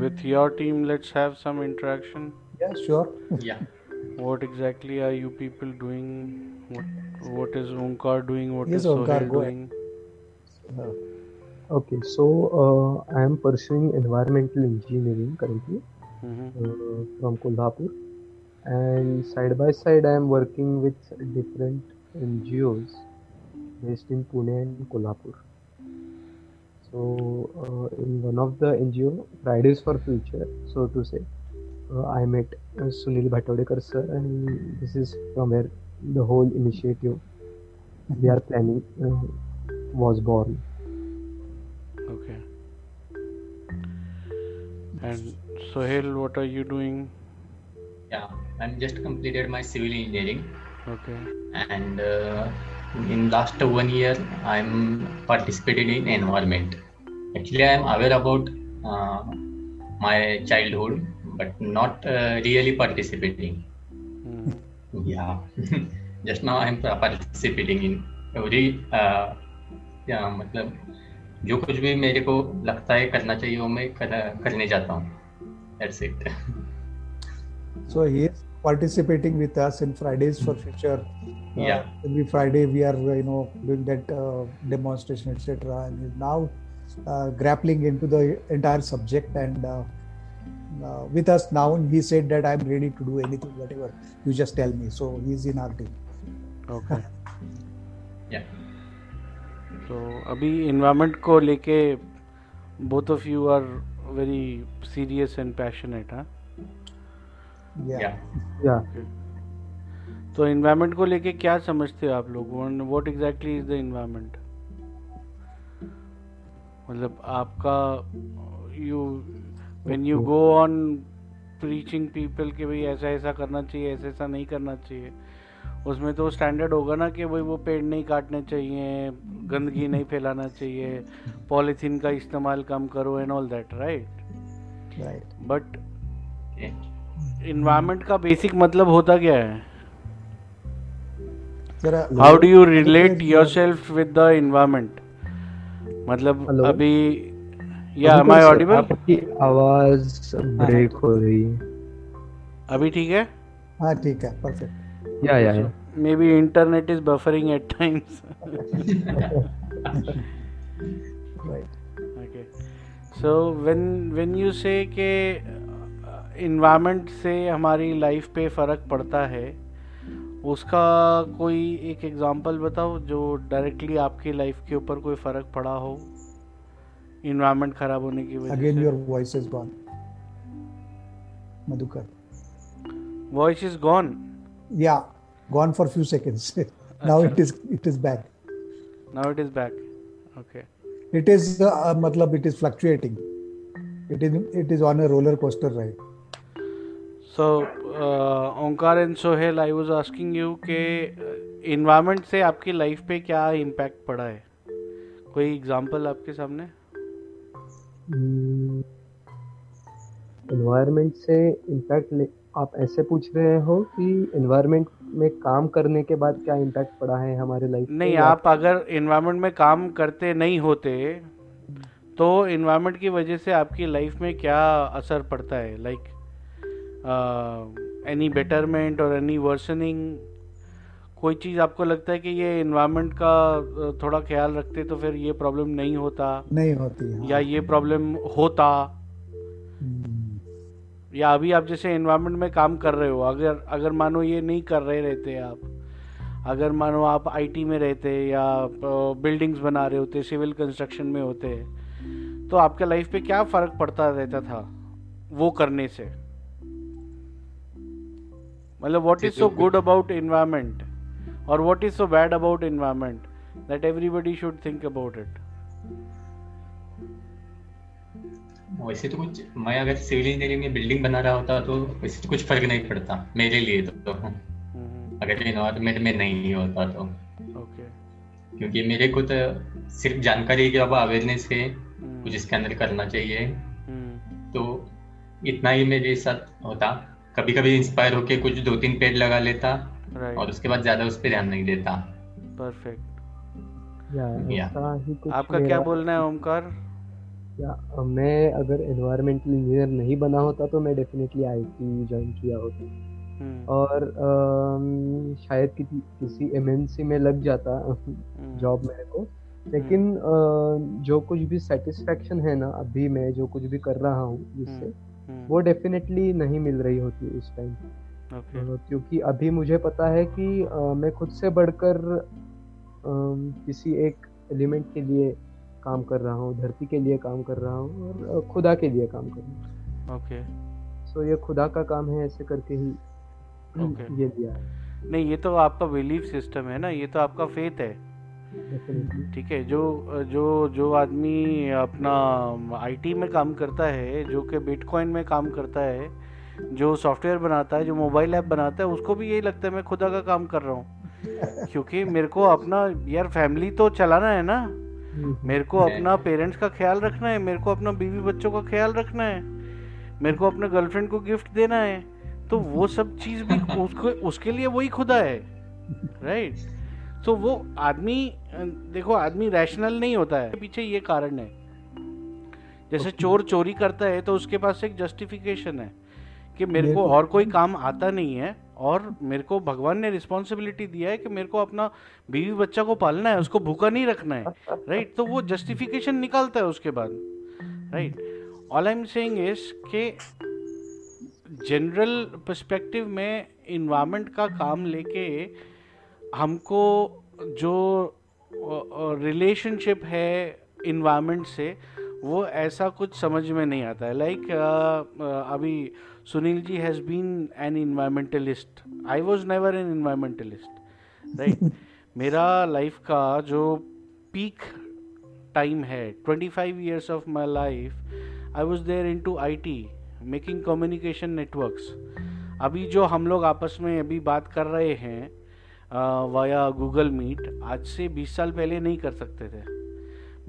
with your team, let's have some interaction. Yeah, sure. Yeah. What exactly are you people doing? What what is Omkar doing? What Yes, is Omkar, Sohail doing? Uh, Okay, so uh, I am pursuing environmental engineering currently hmm uh, from Kolhapur, and side by side I am working with different NGOs based in Pune and Kolhapur. So uh, in one of the NGO, Fridays for Future, so to say, uh, I met uh, Sunil Bhatodekar sir, and this is from where the whole initiative we are planning uh, was born. Okay. And Sohail, what are you doing? Yeah. I'm just completed my civil engineering Okay. and uh, in last one year I'm participated in environment. Actually, I am aware about uh, my childhood, but not uh, really participating. Hmm. Yeah. just now I am participating in every uh, yeah, मतलब जो कुछ भी मेरे को लगता है करना चाहिए वो मैं कर, करने जाता हूँ That's it. so he is participating with us in Fridays for Future. Uh, Yeah. Every Friday we are, uh, you know, doing that uh, demonstration, etc. And he's now uh, grappling into the entire subject. And uh, uh, with us now, he said that I'm ready to do anything, whatever you just tell me. So he's in our team. Okay. Yeah. तो अभी environment को लेके both of you are very serious and passionate हाँ Yeah. Yeah. Yeah. तो environment को लेके क्या समझते हो आप लोग what exactly is the environment मतलब आपका you when you go on preaching people कि भाई ऐसा ऐसा करना चाहिए ऐसा ऐसा नहीं करना चाहिए उसमें तो स्टैंडर्ड होगा ना कि भाई वो पेड़ नहीं काटने चाहिए गंदगी नहीं फैलाना चाहिए पॉलीथीन का इस्तेमाल कम करो and all that right Right. बट. इन्वायरमेंट का बेसिक मतलब होता क्या है? How do you relate yourself with the environment मतलब Hello? अभी या एम आई ऑडिबल आपकी आवाज़ ब्रेक हो रही है। अभी ठीक है? हाँ ठीक है परफेक्ट या या या। May be internet is buffering at times right okay. So when when you say कि इन्वायरमेंट से हमारी लाइफ पे फ़र्क पड़ता है। उसका कोई एक एग्ज़ाम्पल बताओ जो डायरेक्टली आपकी लाइफ के ऊपर कोई फ़र्क पड़ा हो इन्वायरमेंट ख़राब होने की वजह again your voice is gone Madhukar voice is gone gone? For a few seconds. Now it is it is back. Now it is back okay uh, uh, matlab it is fluctuating. It is it is on a roller coaster ride. So Omkar and Sohail I was asking you कि environment से आपकी life पे क्या impact पड़ा है? कोई example आपके सामने? एनवायरनमेंट से इम्पैक्ट आप ऐसे पूछ रहे हो कि एनवायरनमेंट में काम करने के बाद क्या इम्पैक्ट पड़ा है हमारे लाइफ नहीं आप अगर इन्वायरमेंट में काम करते नहीं होते तो इन्वायरमेंट की वजह से आपकी लाइफ में क्या असर पड़ता है? लाइक एनी बेटरमेंट और एनी वर्सनिंग कोई चीज़ आपको लगता है कि ये इन्वायरमेंट का थोड़ा ख्याल रखते तो फिर ये प्रॉब्लम नहीं होता? नहीं होती हाँ। या ये प्रॉब्लम होता? हम्म, या अभी आप जैसे इन्वायरमेंट में काम कर रहे हो अगर अगर मानो ये नहीं कर रहे रहते आप अगर मानो आप आईटी में रहते या बिल्डिंग्स बना रहे होते सिविल कंस्ट्रक्शन में होते तो आपके लाइफ पे क्या फ़र्क पड़ता रहता था वो करने से? मतलब what is so good about environment और what is so bad about environment that everybody should think about it वैसे तो कुछ मैं अगर सिविल इंजीनियरिंग में बिल्डिंग बना रहा होता तो वैसे तो कुछ फ़र्क नहीं पड़ता मेरे लिए तो, तो अगर इन्वायरमेंट में नहीं होता तो। ओके क्योंकि मेरे को तो सिर्फ़ जानकारी के अलावा अवेयरनेस है कुछ इसके अंदर करना चाहिए। तो इतना ही मेरे साथ होता। कभी कभी इंस्पायर होके कुछ दो तीन पेड़ लगा लेता और उसके बाद ज़्यादा उस पर ध्यान नहीं देता। परफेक्ट या या। आपका क्या बोलना है ओमकार? क्या मैं अगर एनवायरमेंटल इंजीनियर नहीं बना होता तो मैं डेफिनेटली आईटी ज्वाइन किया होता। हम्म, और अम, शायद कि, किसी एमएनसी में लग जाता हम्म, जॉब मेरे को। लेकिन अ, जो कुछ भी सेटिस्फेक्शन है ना अभी मैं जो कुछ भी कर रहा हूँ जिससे हम्म, वो डेफिनेटली नहीं मिल रही होती उस टाइम ओके क्योंकि अभी मुझे पता है कि अ, मैं खुद से बढ़कर किसी एक एलिमेंट के लिए काम कर रहा हूँ धरती के लिए काम कर रहा हूँ और खुदा के लिए काम कर रहा हूँ। ओके सो ये खुदा का काम है ऐसे करके ही Okay. ये लिया है। नहीं ये तो आपका बिलीफ सिस्टम है ना ये तो आपका फेथ है। ठीक है जो जो जो आदमी अपना आईटी में काम करता है जो कि बिटकॉइन में काम करता है जो सॉफ्टवेयर बनाता है जो मोबाइल ऐप बनाता है उसको भी यही लगता है मैं खुदा का काम कर रहा हूँ। क्योंकि मेरे को अपना यार फैमिली तो चलाना है ना। मेरे को अपना पेरेंट्स का ख्याल रखना है मेरे को अपना बीवी बच्चों का ख्याल रखना है मेरे को अपने गर्लफ्रेंड को गिफ्ट देना है। तो वो सब चीज़ भी उसको उसके लिए वही खुदा है राइट तो वो आदमी देखो आदमी रैशनल नहीं होता है। पीछे ये कारण है। जैसे चोर चोरी करता है तो उसके पास एक जस्टिफिकेशन है कि मेरे को- और कोई काम आता नहीं है और मेरे को भगवान ने रिस्पॉन्सिबिलिटी दिया है कि मेरे को अपना बीवी बच्चा को पालना है उसको भूखा नहीं रखना है। राइट तो वो जस्टिफिकेशन निकालता है उसके बाद। Right all I am saying is के जनरल पर्सपेक्टिव में इन्वायरमेंट का काम लेके हमको जो रिलेशनशिप है इन्वायरमेंट से वो ऐसा कुछ समझ में नहीं आता है। लाइक like, अभी Sunil ji has been an environmentalist I was never an environmentalist right मेरा लाइफ का जो पीक टाइम है 25 years of my life I was there in to I T making communication networks अभी जो हम लोग आपस में अभी बात कर रहे हैं वाया गूगल मीट आज से 20 साल पहले नहीं कर सकते थे।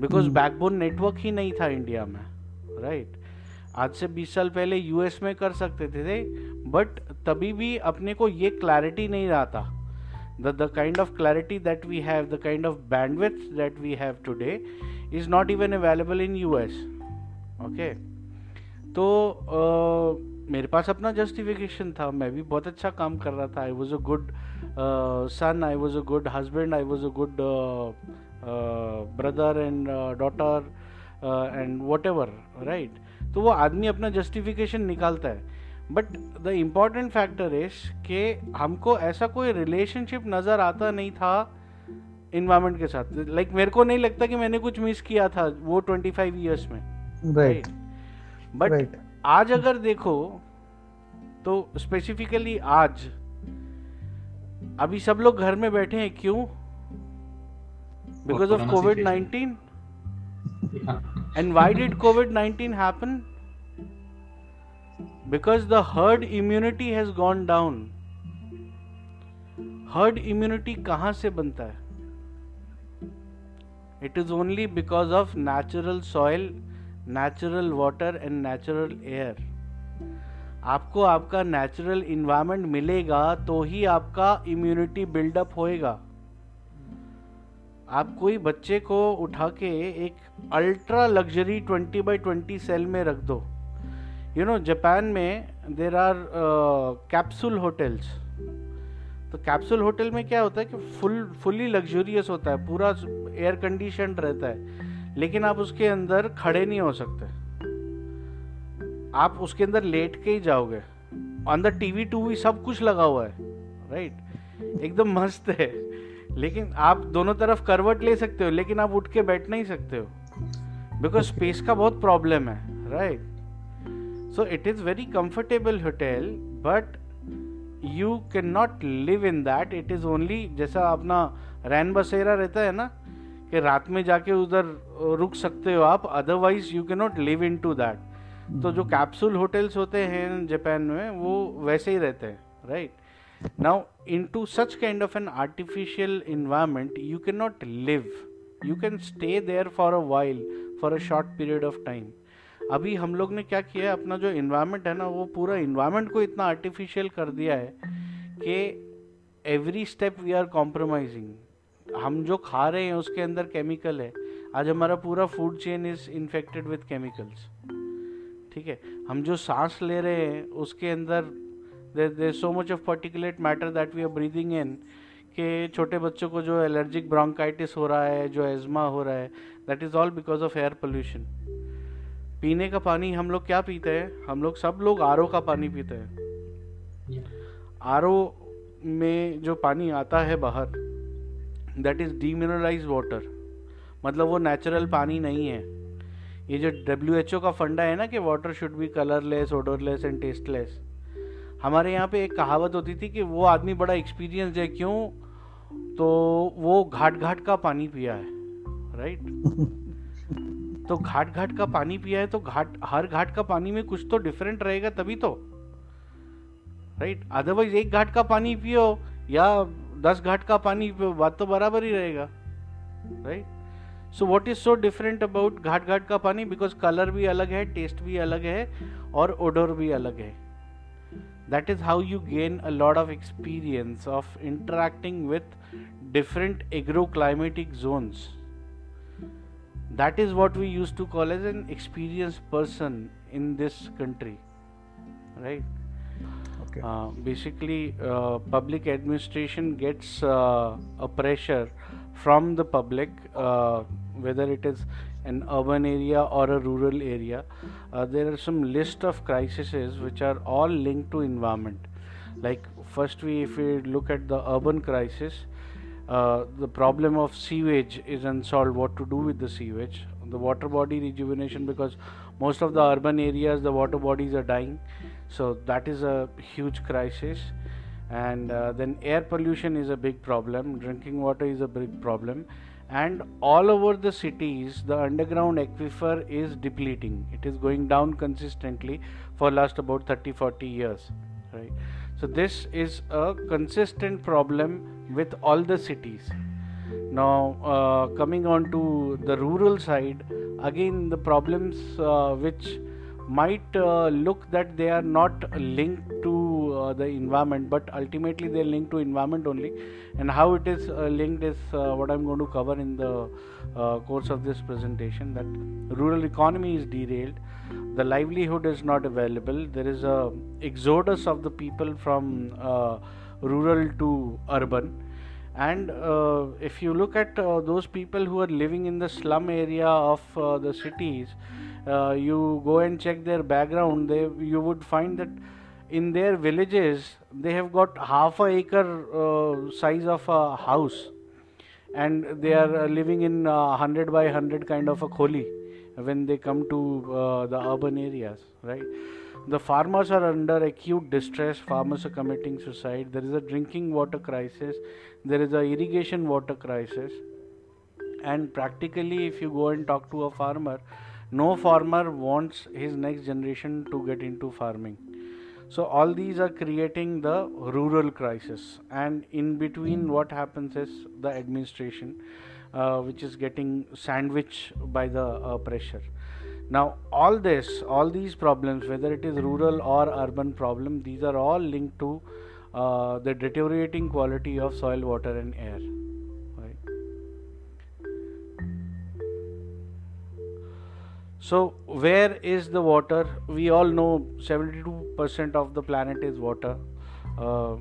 बिकॉज़ बैकबोन नेटवर्क ही नहीं था इंडिया में राइट आज से 20 साल पहले यूएस में कर सकते थे बट तभी भी अपने को ये क्लैरिटी नहीं रहा था। The the kind of clarity that we have the kind of bandwidth that we have today is not even available in U S okay तो uh, मेरे पास अपना जस्टिफिकेशन था। मैं भी बहुत अच्छा काम कर रहा था। I was a good son I was a good husband I was a good brother and daughter and whatever right तो वो आदमी अपना जस्टिफिकेशन निकालता है। But the important factor is कि हमको ऐसा कोई रिलेशनशिप नज़र आता नहीं था इन्वायरमेंट के साथ। लाइक like, मेरे को नहीं लगता कि मैंने कुछ मिस किया था वो ट्वेंटी फाइव ईयर्स में राइट बट आज अगर देखो तो स्पेसिफिकली आज अभी सब लोग घर में बैठे हैं क्यों? Because of COVID nineteen and why did COVID nineteen happen because the herd immunity has gone down herd immunity कहाँ से बनता है? It is only because of natural soil natural water and natural air. आपको आपका natural environment मिलेगा तो ही आपका immunity buildup होएगा। आप कोई बच्चे को उठा के एक अल्ट्रा लग्जरी 20 बाई 20 सेल में रख दो। यू नो जापान में देर आर कैप्सूल होटल्स तो कैप्सूल होटल में क्या होता है कि फुल फुल्ली लग्जूरियस होता है, पूरा एयर कंडीशन रहता है। लेकिन आप उसके अंदर खड़े नहीं हो सकते। आप उसके अंदर लेट के ही जाओगे। अंदर टीवी, टूवी सब कुछ लगा हुआ है राइट एकदम मस्त है। लेकिन आप दोनों तरफ़ करवट ले सकते हो, लेकिन आप उठ के बैठ नहीं सकते हो। बिकॉज़ स्पेस का बहुत प्रॉब्लम है right so it is very comfortable hotel but you can not live in that it is only जैसा अपना रैन बसेरा रहता है ना कि रात में जाके उधर रुक सकते हो आप otherwise you can not live in to that तो जो कैप्सूल होटल्स होते हैं जापान में वो वैसे ही रहते हैं right now in to such kind of an artificial environment you you not live you can stay there for a while for a short period of time अभी हम लोग ने क्या किया है अपना जो इन्वायरमेंट है ना वो पूरा इन्वायरमेंट को इतना आर्टिफिशियल कर दिया है कि every step we are compromising हम जो खा रहे हैं उसके अंदर केमिकल है। आज हमारा पूरा food chain is infected with chemicals ठीक है? हम जो सांस ले रहे हैं उसके अंदर there so much of particulate matter that we are breathing in कि छोटे बच्चों को जो एलर्जिक ब्रोंकाइटिस हो रहा है जो एजमा हो रहा है that is all because of air pollution पीने का पानी हम लोग क्या पीते हैं? हम लोग सब लोग आरओ का पानी पीते हैं। आरओ में जो पानी आता है बाहर दैट इज़ डीमिनरलाइज वाटर मतलब वो नेचुरल पानी नहीं है। ये जो डब्ल्यू एच ओ का फंडा है ना कि water should be colourless odourless and tasteless हमारे यहाँ पे एक कहावत होती थी कि वो आदमी बड़ा एक्सपीरियंस है क्यों? तो वो घाट घाट का पानी पिया है राइट तो घाट घाट का पानी पिया है तो घाट हर घाट का पानी में कुछ तो डिफरेंट रहेगा तभी तो राइट अदरवाइज़ एक घाट का पानी पियो या दस घाट का पानी बात तो बराबर ही रहेगा right so what is so different about घाट घाट का पानी? बिकॉज़ कलर भी अलग है टेस्ट भी अलग है, और ओडोर भी अलग है। That is how you gain a lot of experience of interacting with different agro climatic zones that is what we use to call as an experience person in this country right Okay. uh, basically uh, public administration gets uh, a pressure from the public uh, whether it is an urban area or a rural area. Uh, there are some list of crises which are all linked to environment. Like first we if we look at the urban crisis uh, the problem of sewage is unsolved. What to do with the sewage? The water body rejuvenation because most of the urban areas the water bodies are dying. So that is a huge crisis. And uh, then air pollution is a big problem. Drinking water is a big problem. And all over the cities the underground aquifer is depleting. It is going down consistently for last about 30 40 years right? So this is a consistent problem with all the cities now uh, coming on to the rural side again the problems uh, which might uh, look that they are not linked to uh, the environment but ultimately they are linked to environment only. And how it is uh, linked is uh, what i'm going to cover in the course of this presentation that rural economy is derailed. The livelihood is not available. There is a exodus of the people from rural to urban and uh, if you look at uh, those people who are living in the slum area of uh, the cities uh, you go and check their background they you would find that in their villages they have got half a acre uh, size of a house. And they are uh, living in uh, 100 by 100 kind of a kholi when they come to the urban areas right the farmers are under acute distress farmers are committing suicide there is a drinking water crisis there is a irrigation water crisis. And practically if you go and talk to a farmer no farmer wants his next generation to get into farming. So all these are creating the rural crisis. And in between what happens is the administration uh, which is getting sandwiched by the uh, pressure now all this all these problems whether it is rural or urban problem these are all linked to uh, the deteriorating quality of soil water and air So, where is the water? We all know 72% of the planet is water, uh,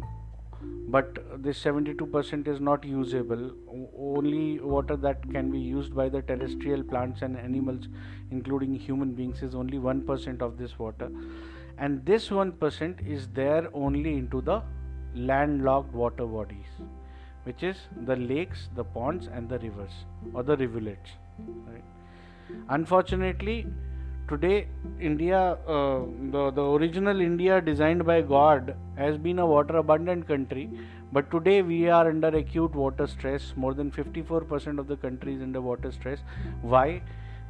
but this 72% is not usable. Only water that can be used by the terrestrial plants and animals, including human beings, is only 1% of this water, and this 1% is there only into the landlocked water bodies, which is the lakes, the ponds, and the rivers or the rivulets. Right? Unfortunately, today India, uh, the, the original India designed by God, has been a water abundant country. But today we are under acute water stress. More than 54% of the country is under water stress. Why?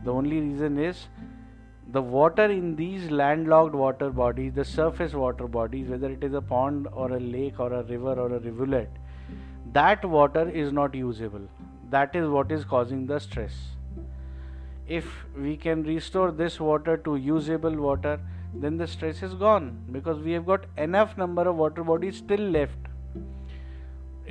The only reason is the water in these landlocked water bodies, the surface water bodies, whether it is a pond or a lake or a river or a rivulet, that water is not usable. That is what is causing the stress if we can restore this water to usable water then the stress is gone because we have got enough number of water bodies still left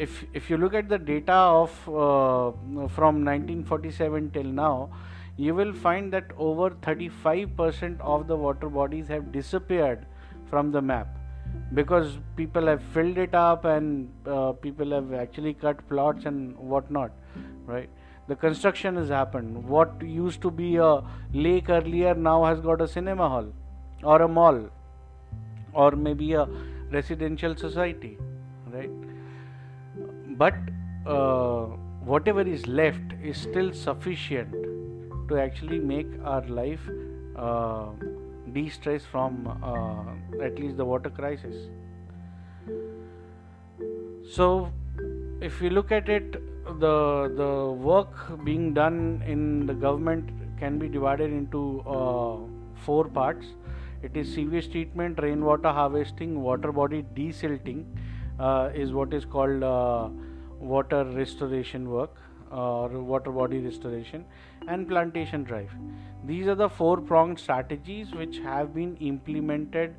if if you look at the data of uh, from 1947 till now, you will find that over 35% of the water bodies have disappeared from the map because people have filled it up and uh, people have actually cut plots and whatnot, right? The construction has happened. What used to be a lake earlier now has got a cinema hall or a mall or maybe a residential society, right? But uh, whatever is left is still sufficient to actually make our life uh, de-stress from uh, at least the water crisis. So, if you look at it, the the work being done in the government can be divided into uh, four parts. It is sewage treatment, rainwater harvesting, water body desilting uh, is what is called uh, water restoration work or water body restoration and plantation drive. These are the four pronged strategies which have been implemented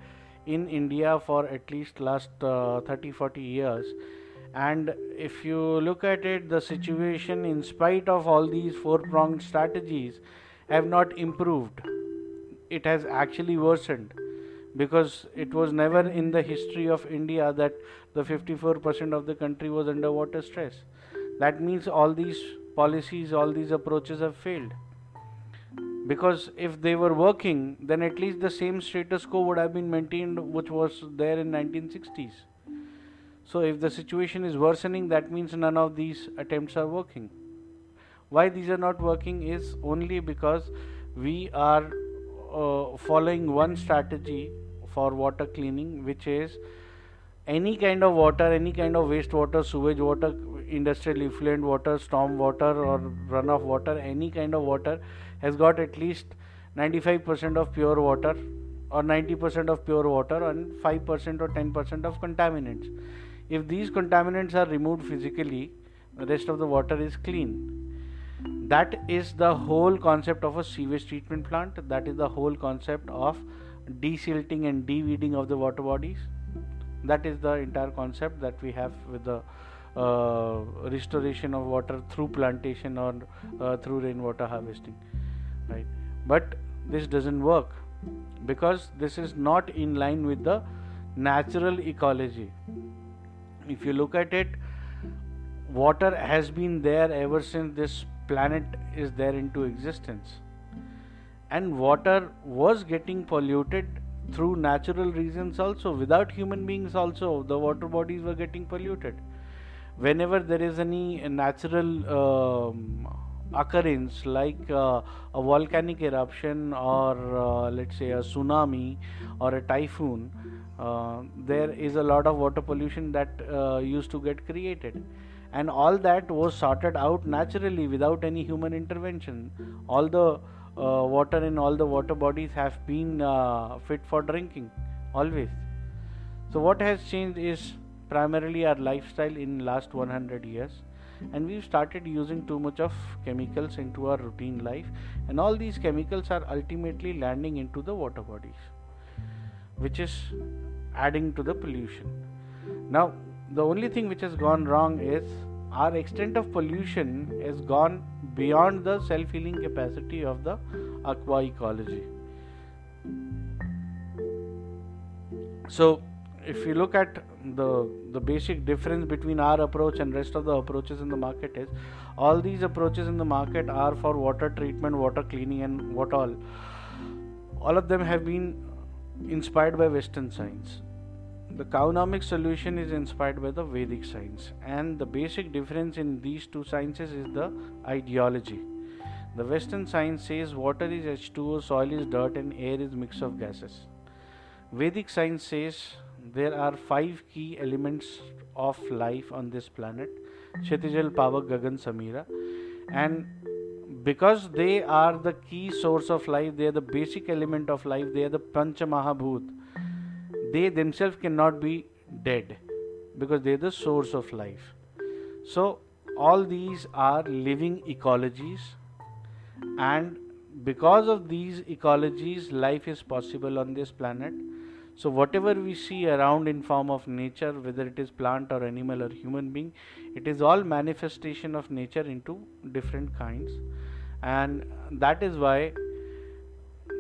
in India for at least last uh, 30 40 years and if you look at it the situation in spite of all these four pronged strategies have not improved it has actually worsened because it was never in the history of India that the 54% of the country was under water stress. That means all these policies, all these approaches have failed. Because if they were working, then at least the same status quo would have been maintained which was there in 1960s. So if the situation is worsening, that means none of these attempts are working. Why these are not working is only because we are uh, following one strategy for water cleaning, which is any kind of water, any kind of wastewater, sewage water, industrial effluent water, storm water, or runoff water, any kind of water has got at least 95% of pure water or 90% of pure water and 5% or 10% of contaminants. If these contaminants are removed physically, the rest of the water is clean. That is the whole concept of a sewage treatment plant. That is the whole concept of desilting and deweeding of the water bodies. That is the entire concept that we have with the uh, restoration of water through plantation or uh, through rainwater harvesting right? But this doesn't work because this is not in line with the natural ecology if you look at it water has been there ever since this planet is there into existence. And water was getting polluted through natural reasons also. Without human beings also the water bodies were getting polluted. Whenever there is any natural um, occurrence like uh, a volcanic eruption or uh, let's say a tsunami or a typhoon uh, there is a lot of water pollution that uh, used to get created. And all that was sorted out naturally without any human intervention. All the uh, water in all the water bodies have been uh, fit for drinking always. So what has changed is primarily our lifestyle in last 100 years and we've started using too much of chemicals into our routine life and all these chemicals are ultimately landing into the water bodies which is adding to the pollution now the only thing which has gone wrong is our extent of pollution has gone beyond the self healing capacity of the aqua ecology. So, if you look at the the basic difference between our approach and rest of the approaches in the market is all these approaches in the market are for water treatment water cleaning and what all all of them have been inspired by western science the Kaunomic solution is inspired by the Vedic science, and the basic difference in these two sciences is the ideology. The Western science says water is H2O, soil is dirt, and air is mix of gases. Vedic science says there are five key elements of life on this planet Kshitijal, Pavak, Gagan, Samira, and because they are the key source of life, they are the basic element of life, they are the Pancha Mahabhut they themselves cannot be dead because they are the source of life. So, all these are living ecologies, and because of these ecologies, life is possible on this planet. So whatever we see around in form of nature whether it is plant or animal or human being it is all manifestation of nature into different kinds. And that is why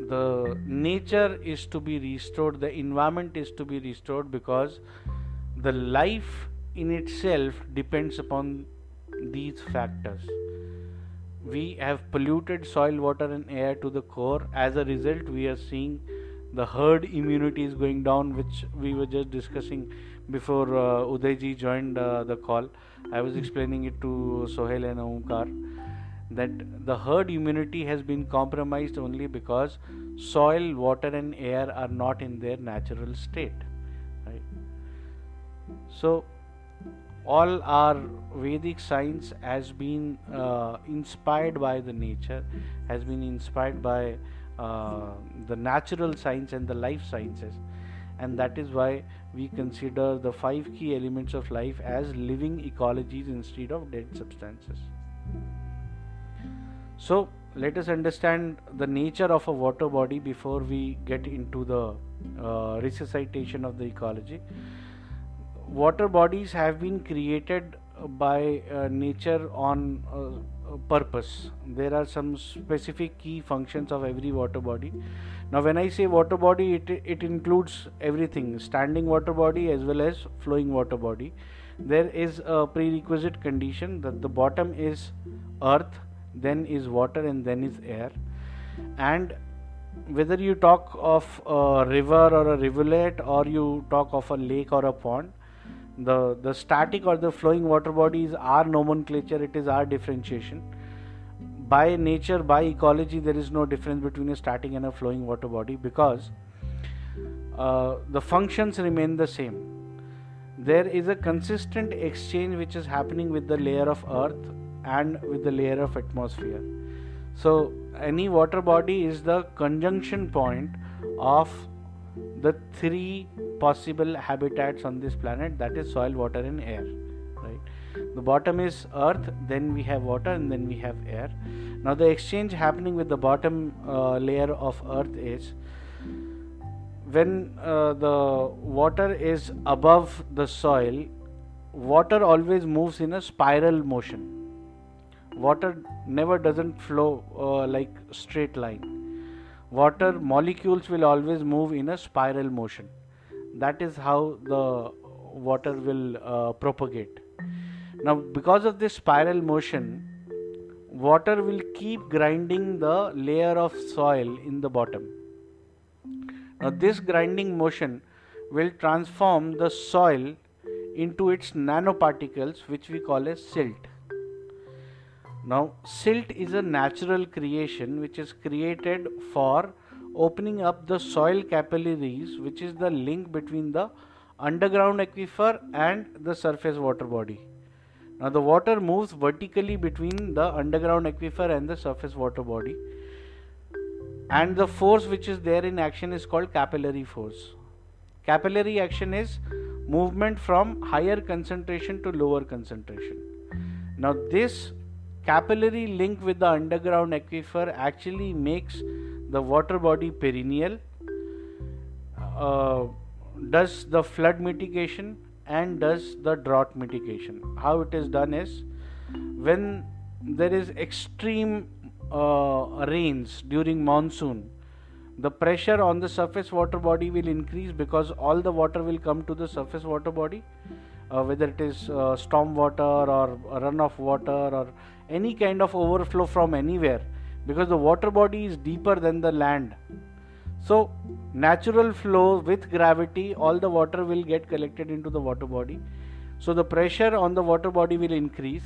the nature is to be restored the environment is to be restored because the life in itself depends upon these factors. We have polluted soil water and air to the core. As a result we are seeing the herd immunity is going down which we were just discussing before uh, Udayji joined uh, the call. I was explaining it to Sohail and Omkar that the herd immunity has been compromised only because soil water and air are not in their natural state right? So all our Vedic science has been uh, inspired by the nature, has been inspired by uh, the natural science and the life sciences, and that is why we consider the five key elements of life as living ecologies instead of dead substances. So, let us understand the nature of a water body before we get into the uh, resuscitation of the ecology water bodies have been created by uh, nature on uh, purpose. There are some specific key functions of every water body. Now when i say water body it, it includes everything standing water body as well as flowing water body. There is a prerequisite condition that the bottom is earth then is water and then is air. And whether you talk of a river or a rivulet or you talk of a lake or a pond the the static or the flowing water body is our nomenclature it is our differentiation. By nature by ecology there is no difference between a static and a flowing water body because uh, the functions remain the same. There is a consistent exchange which is happening with the layer of earth and with the layer of atmosphere. So any water body is the conjunction point of the three possible habitats on this planet that is soil water and air right? The bottom is earth then we have water and then we have air. Now the exchange happening with the bottom uh, layer of earth is when uh, the water is above the soil water always moves in a spiral motion. Water never doesn't flow uh, like straight line water molecules will always move in a spiral motion. That is how the water will uh, propagate. Now because of this spiral motion water will keep grinding the layer of soil in the bottom. Now this grinding motion will transform the soil into its nanoparticles which we call as silt now silt is a natural creation which is created for opening up the soil capillaries, which is the link between the underground aquifer and the surface water body. Now, the water moves vertically between the underground aquifer and the surface water body, and the force which is there in action is called capillary force. Capillary action is movement from higher concentration to lower concentration. Now, this capillary link with the underground aquifer actually makes the water body perennial uh, does the flood mitigation and does the drought mitigation. How it is done is when there is extreme uh, rains during monsoon the pressure on the surface water body will increase because all the water will come to the surface water body uh, whether it is uh, storm water or runoff water or any kind of overflow from anywhere because the water body is deeper than the land. So, natural flow with gravity, all the water will get collected into the water body. So, the pressure on the water body will increase,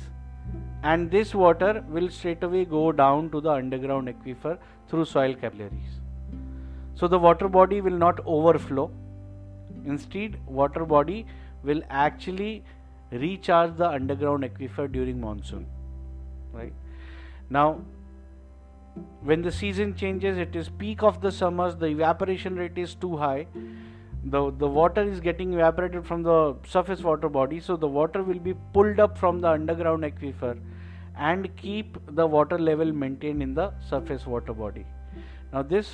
and this water will straight away go down to the underground aquifer through soil capillaries. So, the water body will not overflow. Instead, water body will actually recharge the underground aquifer during monsoon. Right? Now, when the season changes it is peak of the summers the evaporation rate is too high. The the water is getting evaporated from the surface water body so the water will be pulled up from the underground aquifer and keep the water level maintained in the surface water body. Now this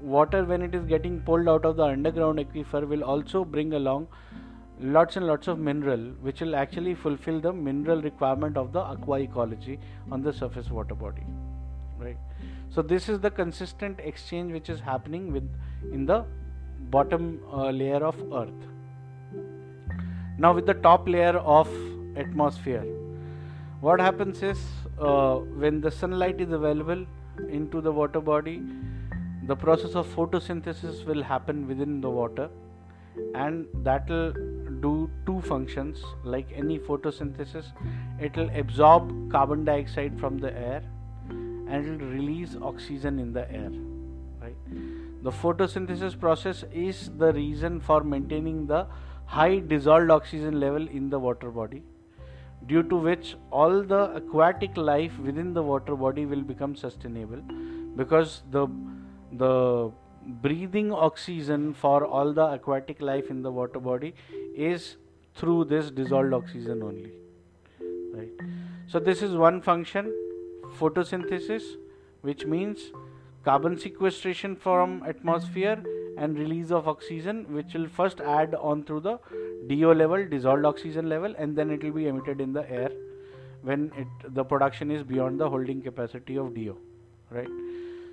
water when it is getting pulled out of the underground aquifer will also bring along lots and lots of mineral which will actually fulfill the mineral requirement of the aqua ecology on the surface water body right? So this is the consistent exchange which is happening with in the bottom uh, layer of earth. Now with the top layer of atmosphere what happens is uh, when the sunlight is available into the water body the process of photosynthesis will happen within the water and that will do two functions like any photosynthesis it will absorb carbon dioxide from the air and it will release oxygen in the air right? The photosynthesis process is the reason for maintaining the high dissolved oxygen level in the water body due to which all the aquatic life within the water body will become sustainable because the the breathing oxygen for all the aquatic life in the water body is through this dissolved oxygen only right? So this is one function photosynthesis which means carbon sequestration from atmosphere and release of oxygen which will first add on through the DO level dissolved oxygen level and then it will be emitted in the air when it the production is beyond the holding capacity of DO right?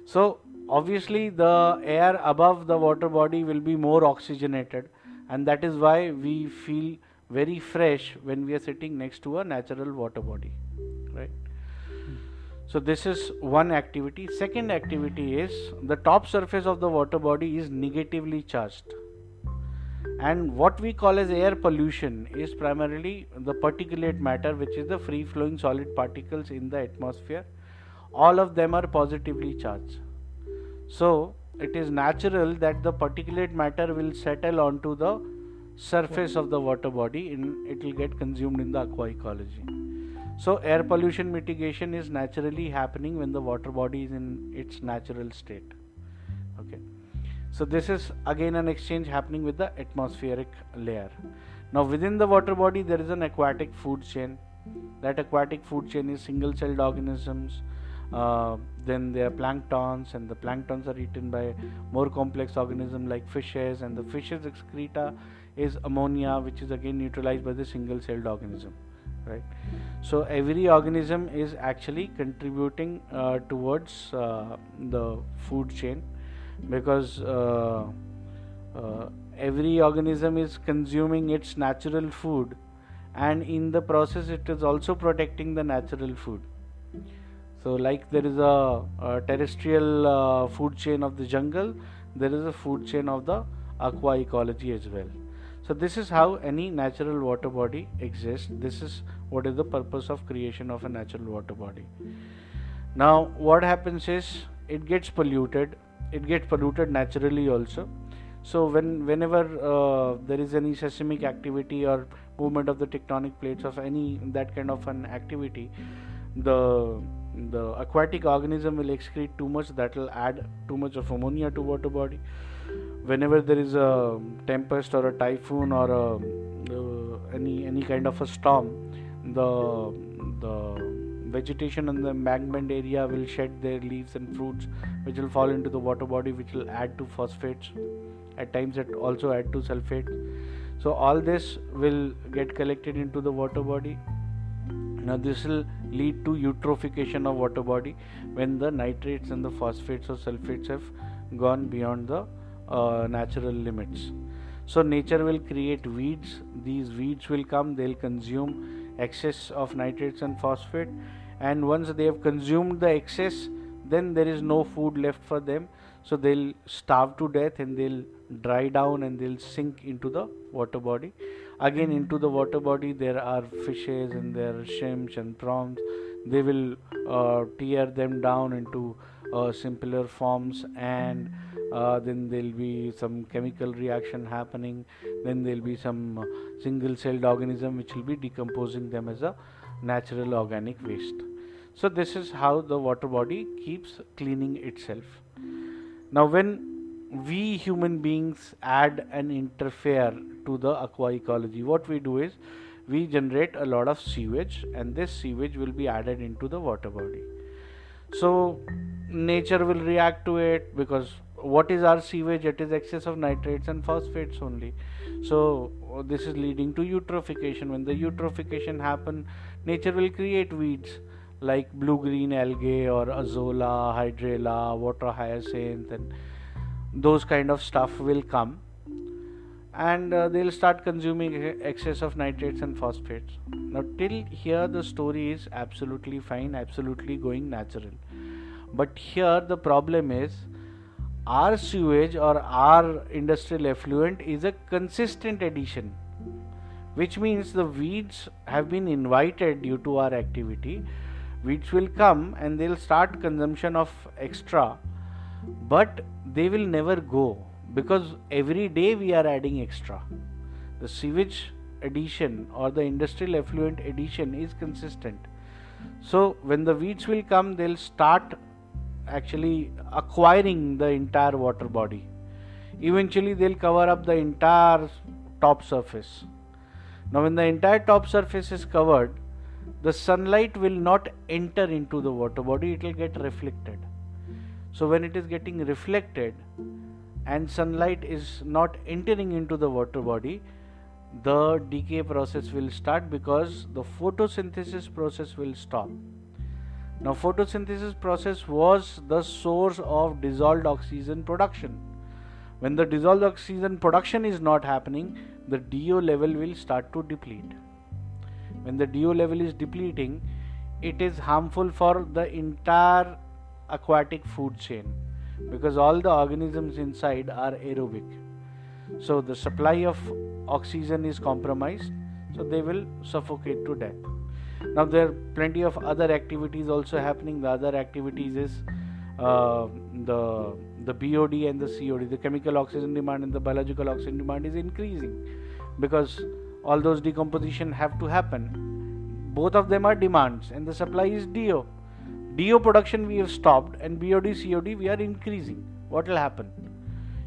So obviously the air above the water body will be more oxygenated and that is why we feel very fresh when we are sitting next to a natural water body right? So this is one activity. Second activity is the top surface of the water body is negatively charged. And what we call as air pollution is primarily the particulate matter which is the free flowing solid particles in the atmosphere. All of them are positively charged so it is natural that the particulate matter will settle onto the surface of the water body and it will get consumed in the aqua ecology so air pollution mitigation is naturally happening when the water body is in its natural state. Okay. So this is again an exchange happening with the atmospheric layer. Now within the water body there is an aquatic food chain. That aquatic food chain is single celled organisms uh, then there are planktons and the planktons are eaten by more complex organisms like fishes and the fishes excreta is ammonia which is again neutralized by the single celled organism right? So every organism is actually contributing uh, towards uh, the food chain because uh, uh, every organism is consuming its natural food and in the process it is also protecting the natural food so like there is a, a terrestrial uh, food chain of the jungle there is a food chain of the aqua ecology as well. So this is how any natural water body exists. This is what is the purpose of creation of a natural water body. Now what happens is it gets polluted. It gets polluted naturally also. So when whenever uh, there is any seismic activity or movement of the tectonic plates of any that kind of an activity the the aquatic organism will excrete too much that will add too much of ammonia to water body. Whenever there is a tempest or a typhoon or a, uh, any any kind of a storm the the vegetation in the embankment area will shed their leaves and fruits which will fall into the water body which will add to phosphates at times it also add to sulfates so all this will get collected into the water body. Now this will lead to eutrophication of water body when the nitrates and the phosphates or sulfates have gone beyond the uh, natural limits. So nature will create weeds. These weeds will come. They'll consume excess of nitrates and phosphate. And once they have consumed the excess then there is no food left for them. So they'll starve to death and they'll dry down and they'll sink into the water body again into the water body there are fishes and there are shrimps and prawns. They will uh, tear them down into uh, simpler forms and uh, then there'll be some chemical reaction happening. Then there'll be some single celled organism which will be decomposing them as a natural organic waste. So this is how the water body keeps cleaning itself. Now when we human beings add and interfere the aqua ecology what we do is we generate a lot of sewage and this sewage will be added into the water body. So nature will react to it because what is our sewage? It is excess of nitrates and phosphates only. So this is leading to eutrophication. When the eutrophication happen nature will create weeds like blue green algae or azolla hydrilla water hyacinth and those kind of stuff will come and uh, they'll start consuming excess of nitrates and phosphates. Now till here the story is absolutely fine absolutely going natural. But here the problem is our sewage or our industrial effluent is a consistent addition which means the weeds have been invited due to our activity. Weeds will come and they'll start consumption of extra but they will never go because every day we are adding extra the sewage addition or the industrial effluent addition is consistent so when the weeds will come they'll start actually acquiring the entire water body. Eventually, they'll cover up the entire top surface. Now, when the entire top surface is covered, the sunlight will not enter into the water body, it will get reflected. So, when it is getting reflected and sunlight is not entering into the water body, the decay process will start because the photosynthesis process will stop. Now photosynthesis process was the source of dissolved oxygen production. When the dissolved oxygen production is not happening, the DO level will start to deplete. When the DO level is depleting, it is harmful for the entire aquatic food chain because all the organisms inside are aerobic. So the supply of oxygen is compromised, so they will suffocate to death. Now there are plenty of other activities also happening. The other activities is uh, the the BOD and the COD the chemical oxygen demand and the biological oxygen demand is increasing because all those decomposition have to happen. Both of them are demands and the supply is DO DO production we have stopped and BOD COD we are increasing. What will happen?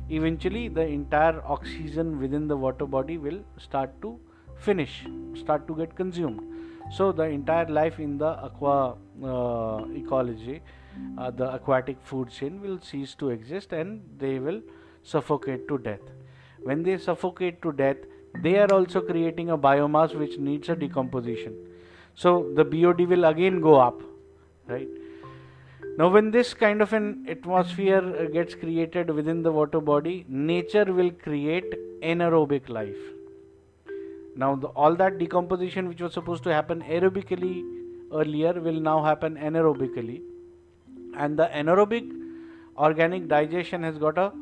Eventually the entire oxygen within the water body will start to finish start to get consumed. So the entire life in the aqua uh, ecology uh, the aquatic food chain will cease to exist and they will suffocate to death. When they suffocate to death they are also creating a biomass which needs a decomposition. So the bod will again go up right now when this kind of an atmosphere uh, gets created within the water body nature will create anaerobic life now, the, all that decomposition which was supposed to happen aerobically earlier will now happen anaerobically, and the anaerobic organic digestion has got a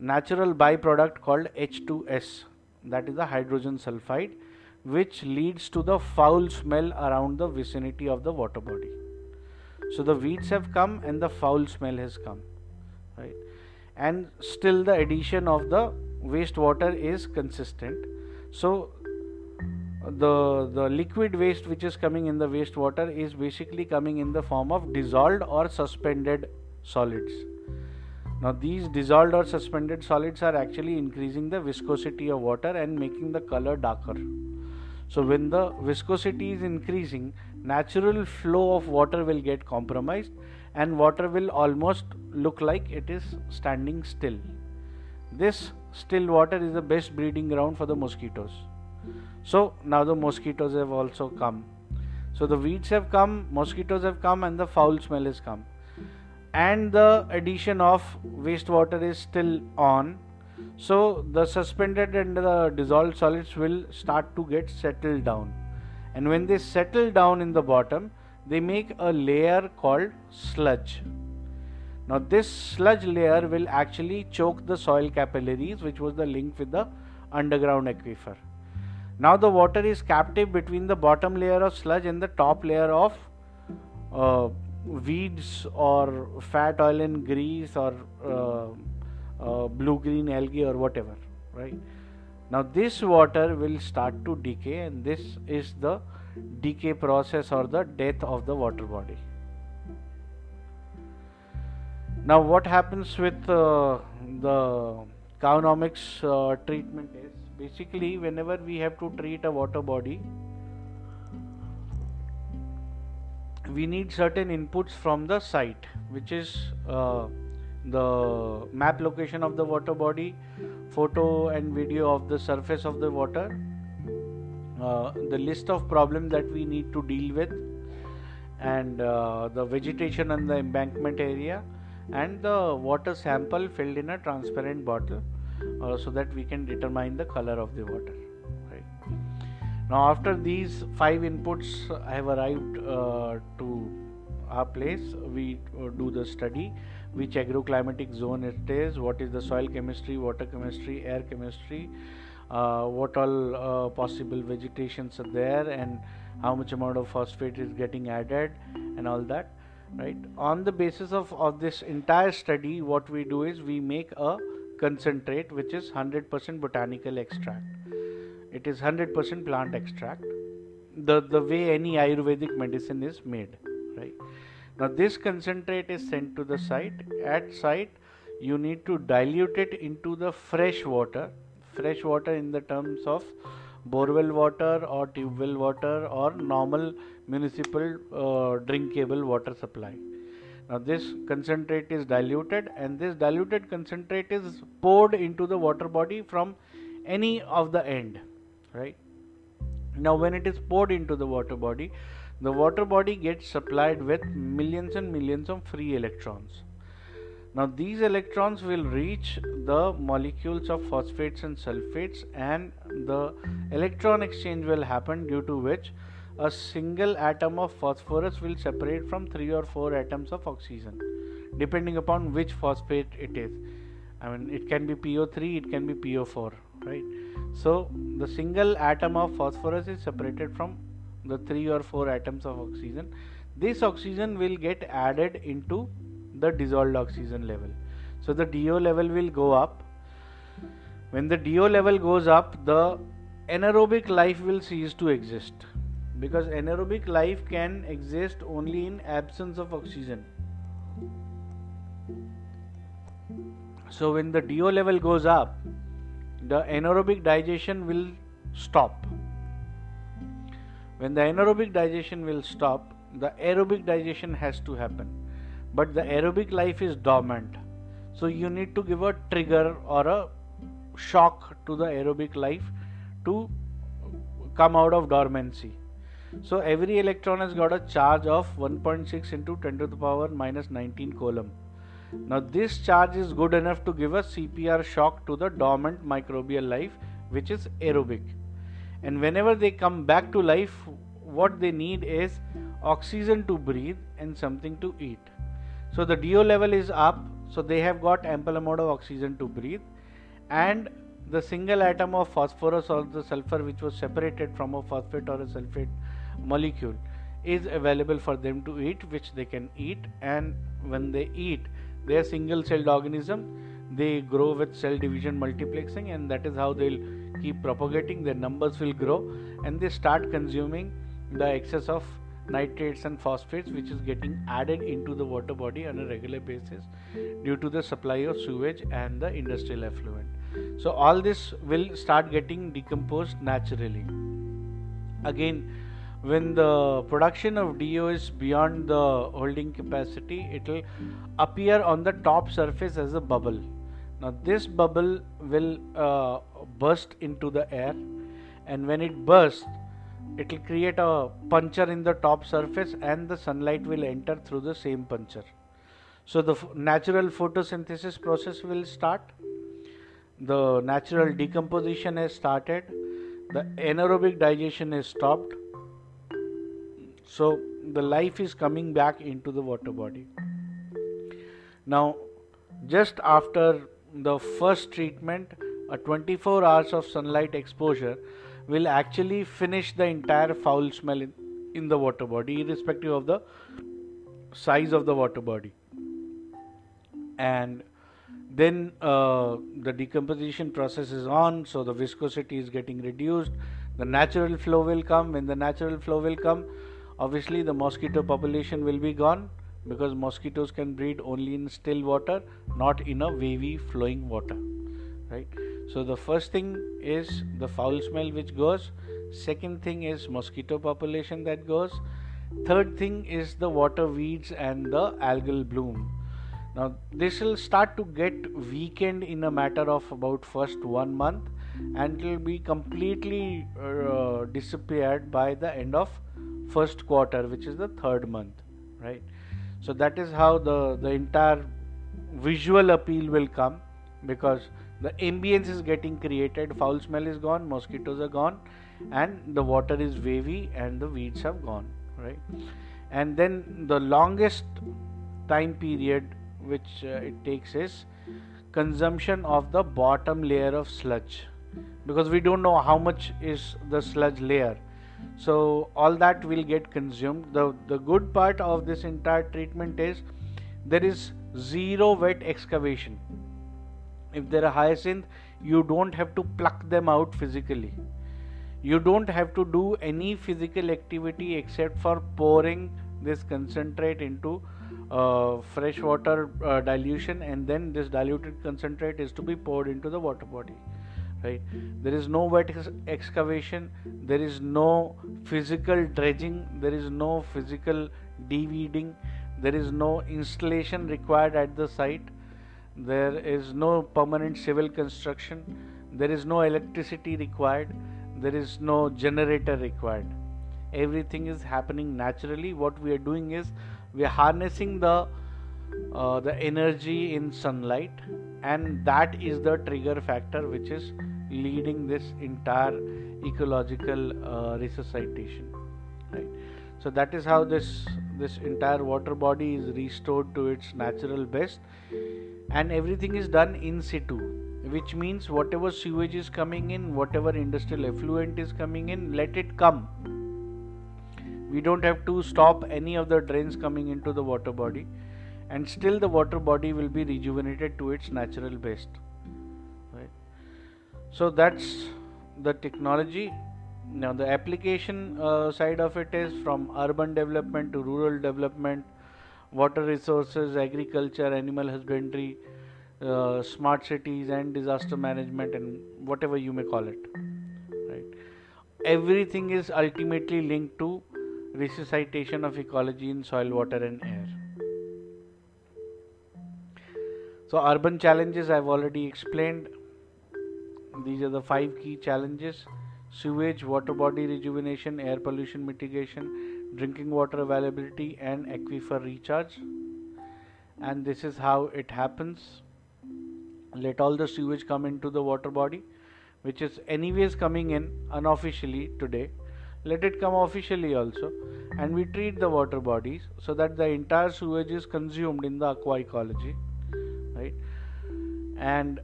natural byproduct called H2S, that is the hydrogen sulfide, which leads to the foul smell around the vicinity of the water body. So the weeds have come and the foul smell has come, right? And still the addition of the wastewater is consistent. So the the liquid waste which is coming in the wastewater is basically coming in the form of dissolved or suspended solids now these dissolved or suspended solids are actually increasing the viscosity of water and making the color darker so when the viscosity is increasing natural flow of water will get compromised and water will almost look like it is standing still this still water is the best breeding ground for the mosquitoes so now the mosquitoes have also come. So the weeds have come, mosquitoes have come, and the foul smell has come. And the addition of wastewater is still on. So the suspended and the dissolved solids will start to get settled down. And when they settle down in the bottom, they make a layer called sludge. Now, this sludge layer will actually choke the soil capillaries, which was the link with the underground aquifer. Now the water is captive between the bottom layer of sludge and the top layer of uh, weeds or fat oil and grease or uh, uh, blue green algae or whatever right? Now this water will start to decay and this is the decay process or the death of the water body. Now what happens with uh, the cowonomics uh, treatment is basically whenever we have to treat a water body we need certain inputs from the site which is uh, the map location of the water body, photo and video of the surface of the water, uh, the list of problems that we need to deal with, and uh, the vegetation and the embankment area, and the water sample filled in a transparent bottle uh, so that we can determine the color of the water. Right. Now, after these five inputs I have arrived uh, to our place, we uh, do the study which agroclimatic zone it is, what is the soil chemistry, water chemistry, air chemistry, uh, what all uh, possible vegetations are there, and how much amount of phosphate is getting added, and all that. Right. On the basis of, of this entire study, what we do is we make a concentrate which is 100% botanical extract. It is 100% plant extract. The the way any Ayurvedic medicine is made, right? Now this concentrate is sent to the site. At site, you need to dilute it into the fresh water. Fresh water in the terms of borewell water or tube well water or normal municipal uh, drinkable water supply. Now this concentrate is diluted and this diluted concentrate is poured into the water body from any of the end, right? Now when it is poured into the water body, the water body gets supplied with millions and millions of free electrons. Now these electrons will reach the molecules of phosphates and sulfates and the electron exchange will happen due to which a single atom of phosphorus will separate from three or four atoms of oxygen depending upon which phosphate it is. I mean it can be PO3, it can be PO4, right? So the single atom of phosphorus is separated from the three or four atoms of oxygen this oxygen will get added into the dissolved oxygen level. So the DO level will go up. When the DO level goes up the anaerobic life will cease to exist. Because anaerobic life can exist only in absence of oxygen. So when the DO level goes up the anaerobic digestion will stop when the anaerobic digestion will stop, the aerobic digestion has to happen. But the aerobic life is dormant. So you need to give a trigger or a shock to the aerobic life to come out of dormancy. So every electron has got a charge of 1.6 into 10 to the power minus 19 coulomb. Now this charge is good enough to give a CPR shock to the dormant microbial life which is aerobic and whenever they come back to life what they need is oxygen to breathe and something to eat. So the do level is up. So they have got ample amount of oxygen to breathe. And the single atom of phosphorus or the sulfur which was separated from a phosphate or a sulfate molecule is available for them to eat which they can eat. And when they eat they are single celled organism they grow with cell division multiplexing and that is how they'll keep propagating their numbers will grow and they start consuming the excess of nitrates and phosphates which is getting added into the water body on a regular basis due to the supply of sewage and the industrial effluent. So all this will start getting decomposed naturally. Again when the production of DO is beyond the holding capacity it will appear on the top surface as a bubble now this bubble will uh, burst into the air and when it bursts it will create a puncture in the top surface and the sunlight will enter through the same puncture. So the f- natural photosynthesis process will start. The natural decomposition has started. The anaerobic digestion is stopped. So the life is coming back into the water body. Now just after the first treatment a 24 hours of sunlight exposure will actually finish the entire foul smell in, in the water body irrespective of the size of the water body. And then uh, the decomposition process is on so the viscosity is getting reduced. The natural flow will come. When the natural flow will come obviously the mosquito population will be gone because mosquitoes can breed only in still water not in a wavy flowing water right? So the first thing is the foul smell which goes. Second thing is mosquito population that goes. Third thing is the water weeds and the algal bloom. Now this will start to get weakened in a matter of about first one month and it will be completely uh, disappeared by the end of first quarter which is the third month right so that is how the the entire visual appeal will come because the ambience is getting created foul smell is gone mosquitoes are gone and the water is wavy and the weeds have gone right? And then the longest time period which uh, it takes is consumption of the bottom layer of sludge because we don't know how much is the sludge layer so all that will get consumed. The the good part of this entire treatment is there is zero wet excavation. If there are hyacinth you don't have to pluck them out physically. You don't have to do any physical activity except for pouring this concentrate into uh, fresh water uh, dilution and then this diluted concentrate is to be poured into the water body right? There is no wet excavation there is no physical dredging there is no physical deweeding there is no installation required at the site there is no permanent civil construction there is no electricity required there is no generator required. Everything is happening naturally. What we are doing is we are harnessing the uh, the energy in sunlight and that is the trigger factor which is leading this entire ecological uh, resuscitation right? So that is how this this entire water body is restored to its natural best. And everything is done in situ which means whatever sewage is coming in whatever industrial effluent is coming in let it come. We don't have to stop any of the drains coming into the water body. And still the water body will be rejuvenated to its natural best so that's the technology. Now the application uh, side of it is from urban development to rural development water resources agriculture animal husbandry uh, smart cities and disaster management and whatever you may call it right? Everything is ultimately linked to resuscitation of ecology in soil water and air. So urban challenges i've already explained these are the five key challenges sewage, water body rejuvenation, air pollution mitigation, drinking water availability, and aquifer recharge. And this is how it happens. Let all the sewage come into the water body, which is anyways coming in unofficially today. Let it come officially also, and we treat the water bodies so that the entire sewage is consumed in the aqua ecology, right? And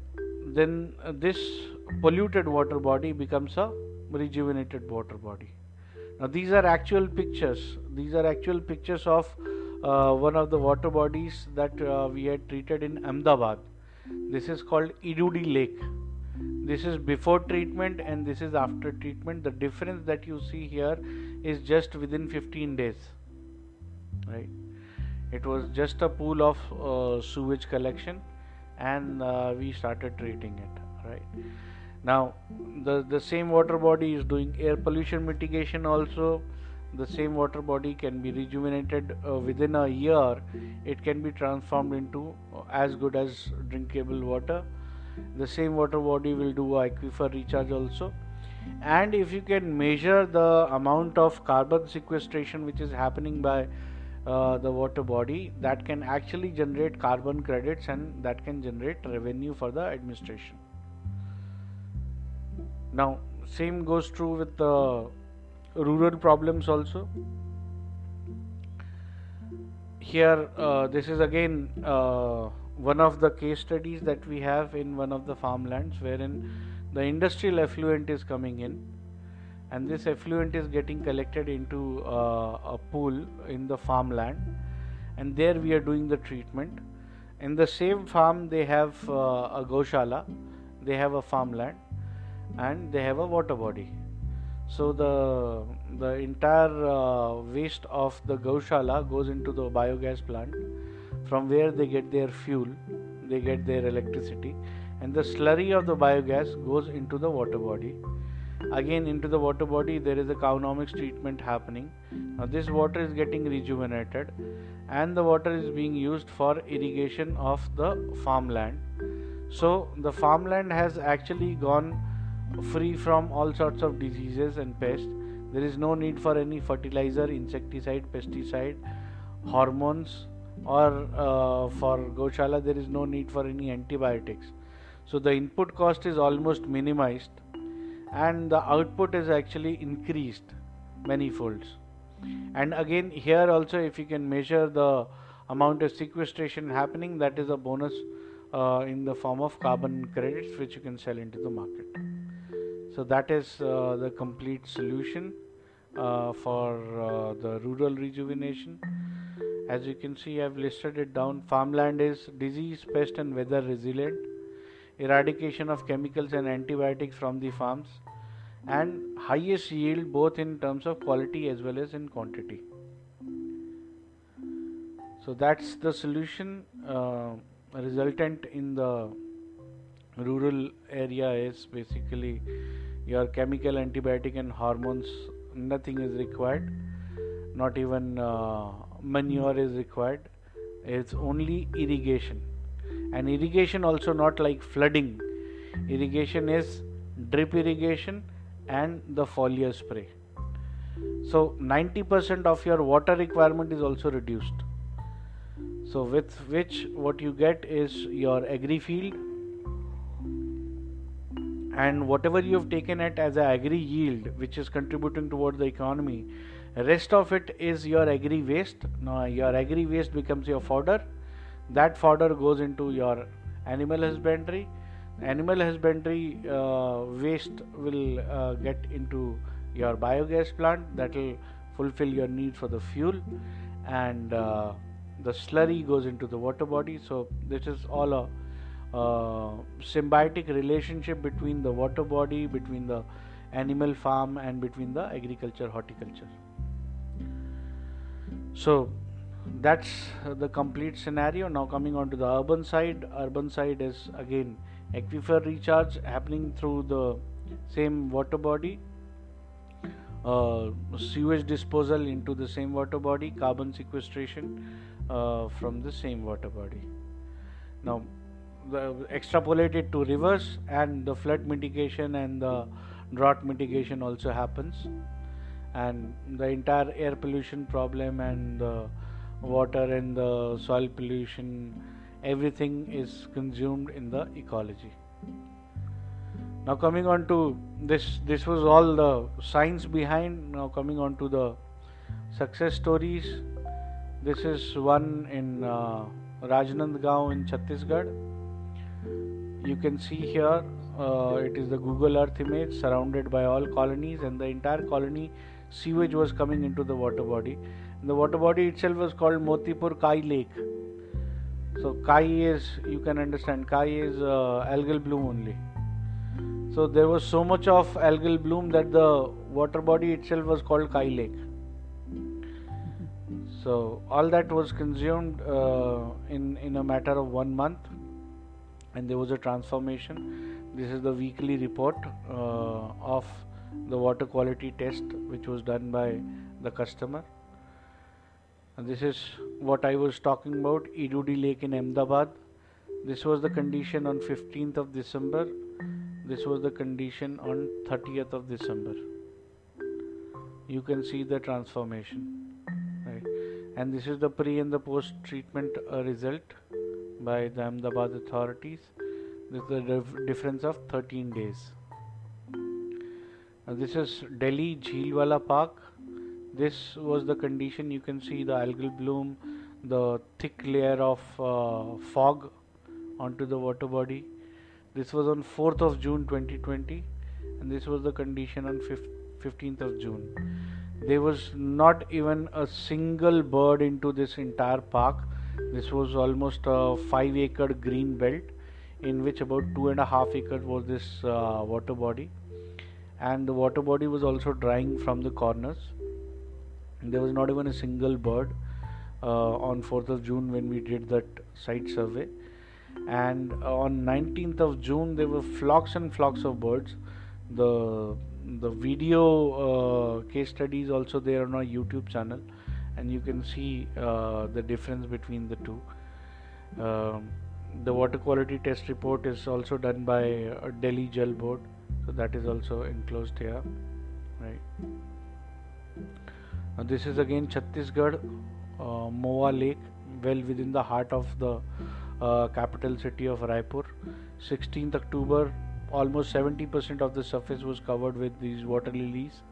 then this polluted water body becomes a rejuvenated water body. Now these are actual pictures. These are actual pictures of uh, one of the water bodies that uh, we had treated in Ahmedabad. This is called Idudi Lake. This is before treatment and this is after treatment. The difference that you see here is just within 15 days. Right? It was just a pool of uh, sewage collection and uh, we started treating it. Right? Now the the same water body is doing air pollution mitigation also. The same water body can be rejuvenated uh, within a year. It can be transformed into uh, as good as drinkable water. The same water body will do aquifer recharge also. And if you can measure the amount of carbon sequestration which is happening by uh, the water body that can actually generate carbon credits and that can generate revenue for the administration now same goes true with the rural problems also. Here uh, this is again uh, one of the case studies that we have in one of the farmlands wherein the industrial effluent is coming in and this effluent is getting collected into uh, a pool in the farmland and there we are doing the treatment. In the same farm they have uh, a goshala they have a farmland and they have a water body. So the the entire uh, waste of the gaushala goes into the biogas plant. From where they get their fuel they get their electricity and the slurry of the biogas goes into the water body. Again into the water body there is a cowonomics treatment happening. Now this water is getting rejuvenated and the water is being used for irrigation of the farmland. So the farmland has actually gone free from all sorts of diseases and pests. There is no need for any fertilizer insecticide pesticide hormones or uh, for goshala there is no need for any antibiotics. So the input cost is almost minimized and the output is actually increased many folds and again here also if you can measure the amount of sequestration happening that is a bonus uh, in the form of carbon credits which you can sell into the market so that is uh, the complete solution uh, for uh, the rural rejuvenation. As you can see I've listed it down. Farmland is disease pest and weather resilient. Eradication of chemicals and antibiotics from the farms. And highest yield both in terms of quality as well as in quantity. So that's the solution uh, resultant in the rural area is basically your chemical antibiotic and hormones nothing is required. Not even uh, manure is required. It's only irrigation. And irrigation also not like flooding. Irrigation is drip irrigation and the foliar spray. So 90% of your water requirement is also reduced. So with which what you get is your agri field and whatever you have taken it as a agri yield which is contributing towards the economy rest of it is your agri waste. Now your agri waste becomes your fodder. That fodder goes into your animal husbandry. Animal husbandry uh, waste will uh, get into your biogas plant. That will fulfill your need for the fuel. And uh, the slurry goes into the water body. So this is all a uh, symbiotic relationship between the water body between the animal farm and between the agriculture horticulture. So that's the complete scenario. Now coming on to the urban side urban side is again aquifer recharge happening through the same water body. Uh, sewage disposal into the same water body carbon sequestration uh, from the same water body. Now extrapolated to rivers and the flood mitigation and the drought mitigation also happens. And the entire air pollution problem and the water and the soil pollution everything is consumed in the ecology. Now coming on to this this was all the science behind. Now coming on to the success stories. This is one in uh, Rajnandgaon in Chhattisgarh you can see here uh, it is the Google Earth image surrounded by all colonies and the entire colony sewage was coming into the water body. And the water body itself was called Motipur Kai Lake. So Kai is, you can understand, Kai is uh, algal bloom only. So there was so much of algal bloom that the water body itself was called Kai Lake. So all that was consumed uh, in in a matter of one month, and there was a transformation. This is the weekly report uh, of the water quality test which was done by the customer. And this is what I was talking about Idudi Lake in Ahmedabad. This was the condition on 15th of December. This was the condition on 30th of December. You can see the transformation. Right. And this is the pre and the post treatment uh, result by the Ahmedabad authorities. This is dif- difference of 13 days. Uh, this is Delhi Jheelwala Park. This was the condition. You can see the algal bloom, the thick layer of uh, fog onto the water body. This was on 4th of June 2020, and this was the condition on 15th of June. There was not even a single bird into this entire park. This was almost a five acre green belt, in which about two and a half acres was this uh, water body and the water body was also drying from the corners. There was not even a single bird uh, on 4th of June when we did that site survey. And on 19th of June, there were flocks and flocks of birds. The the video uh, case study is also there on our YouTube channel, and you can see uh, the difference between the two. Um, the water quality test report is also done by Delhi Jal Board, so that is also enclosed here, right? Now this is again Chhattisgarh, uh, Moa Lake, well within the heart of the uh, capital city of Raipur. 16th October, almost 70% of the surface was covered with these water lilies.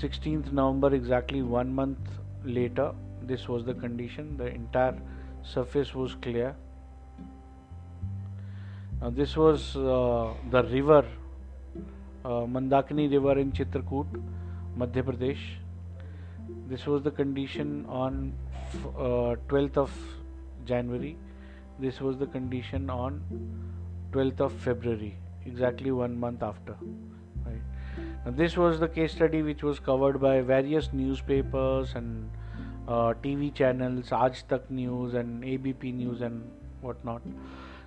16th November, exactly one month later, this was the condition. The entire surface was clear. Now, this was uh, the river, uh, Mandakini River in Chitrakoot, Madhya Pradesh. This was the condition on uh, 12th of January. This was the condition on 12th of February, exactly one month after. Right. This was the case study which was covered by various newspapers and uh, TV channels, Aaj Tak News and ABP News and whatnot.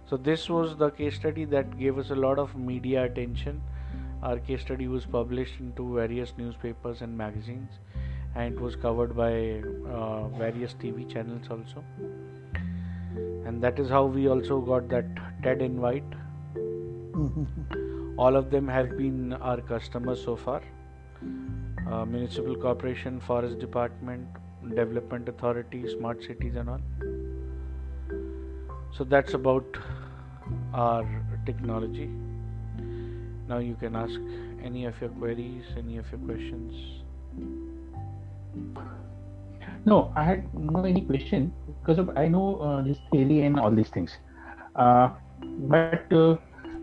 So, this was the case study that gave us a lot of media attention. Our case study was published into various newspapers and magazines, and it was covered by uh, various TV channels also. And that is how we also got that TED invite. All of them have been our customers so far. Uh, Municipal Corporation, Forest Department, Development Authority, Smart Cities, and all. So that's about our technology. Now you can ask any of your queries, any of your questions. No, I had no any question because of I know uh, this theory and all these things. Uh, but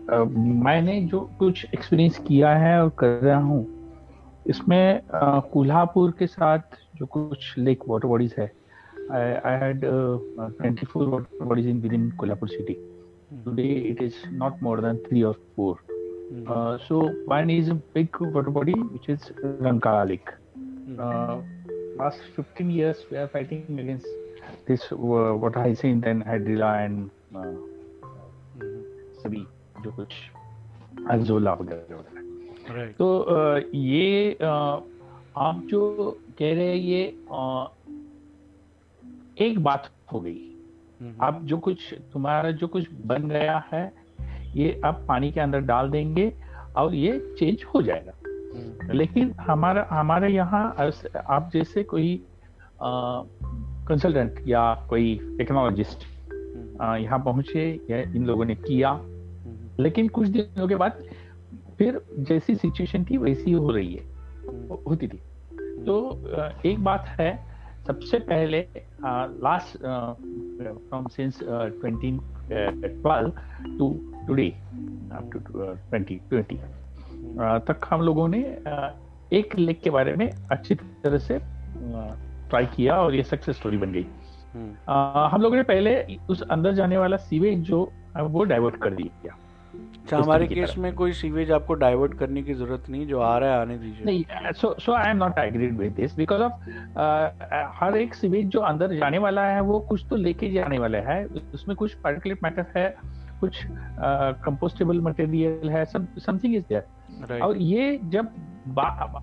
मैंने जो कुछ experience किया है और कर रहा हूँ इसमें कोल्हापुर के साथ जो कुछ लेक वाटर बॉडीज है I had twenty four water bodies in within Kolhapur city today it is not more than three और four so one is big water body which is Rankala lake last 15 years we are fighting against this uh, what I seen then Hydrilla and uh, hmm. जो कुछ अल्जोला वगैरह वगैरह Right. तो ये आप जो कह रहे हैं ये एक बात हो गई. आप जो कुछ तुम्हारा जो कुछ बन गया है ये आप पानी के अंदर डाल देंगे और ये चेंज हो जाएगा Mhm. लेकिन हमारा हमारे यहाँ आप जैसे कोई कंसल्टेंट या कोई टेक्नोलॉजिस्ट Mhm. यहाँ पहुँचे या इन लोगों ने किया. लेकिन कुछ दिनों के बाद फिर जैसी सिचुएशन थी वैसी हो रही है. होती थी तो एक बात है सबसे पहले last from since twenty twelve to today up to twenty twenty तक हम लोगों ने अ, एक लेक के बारे में अच्छी तरह से ट्राई uh, किया और ये सक्सेस स्टोरी बन गई. अ, हम लोगों ने पहले उस अंदर जाने वाला सीवेज जो वो डाइवर्ट कर दिया अच्छा हमारे केस में कोई सीवेज आपको डाइवर्ट करने की ज़रूरत नहीं जो आ रहा है आने दीजिए। नहीं so so I am not agreed with this because of हर एक सीवेज जो अंदर जाने वाला है वो कुछ तो लेके जाने वाला है। उसमें कुछ पार्टिकुलेट मैटर है कुछ कंपोस्टेबल मटेरियल है समथिंग इज़ देयर और ये जब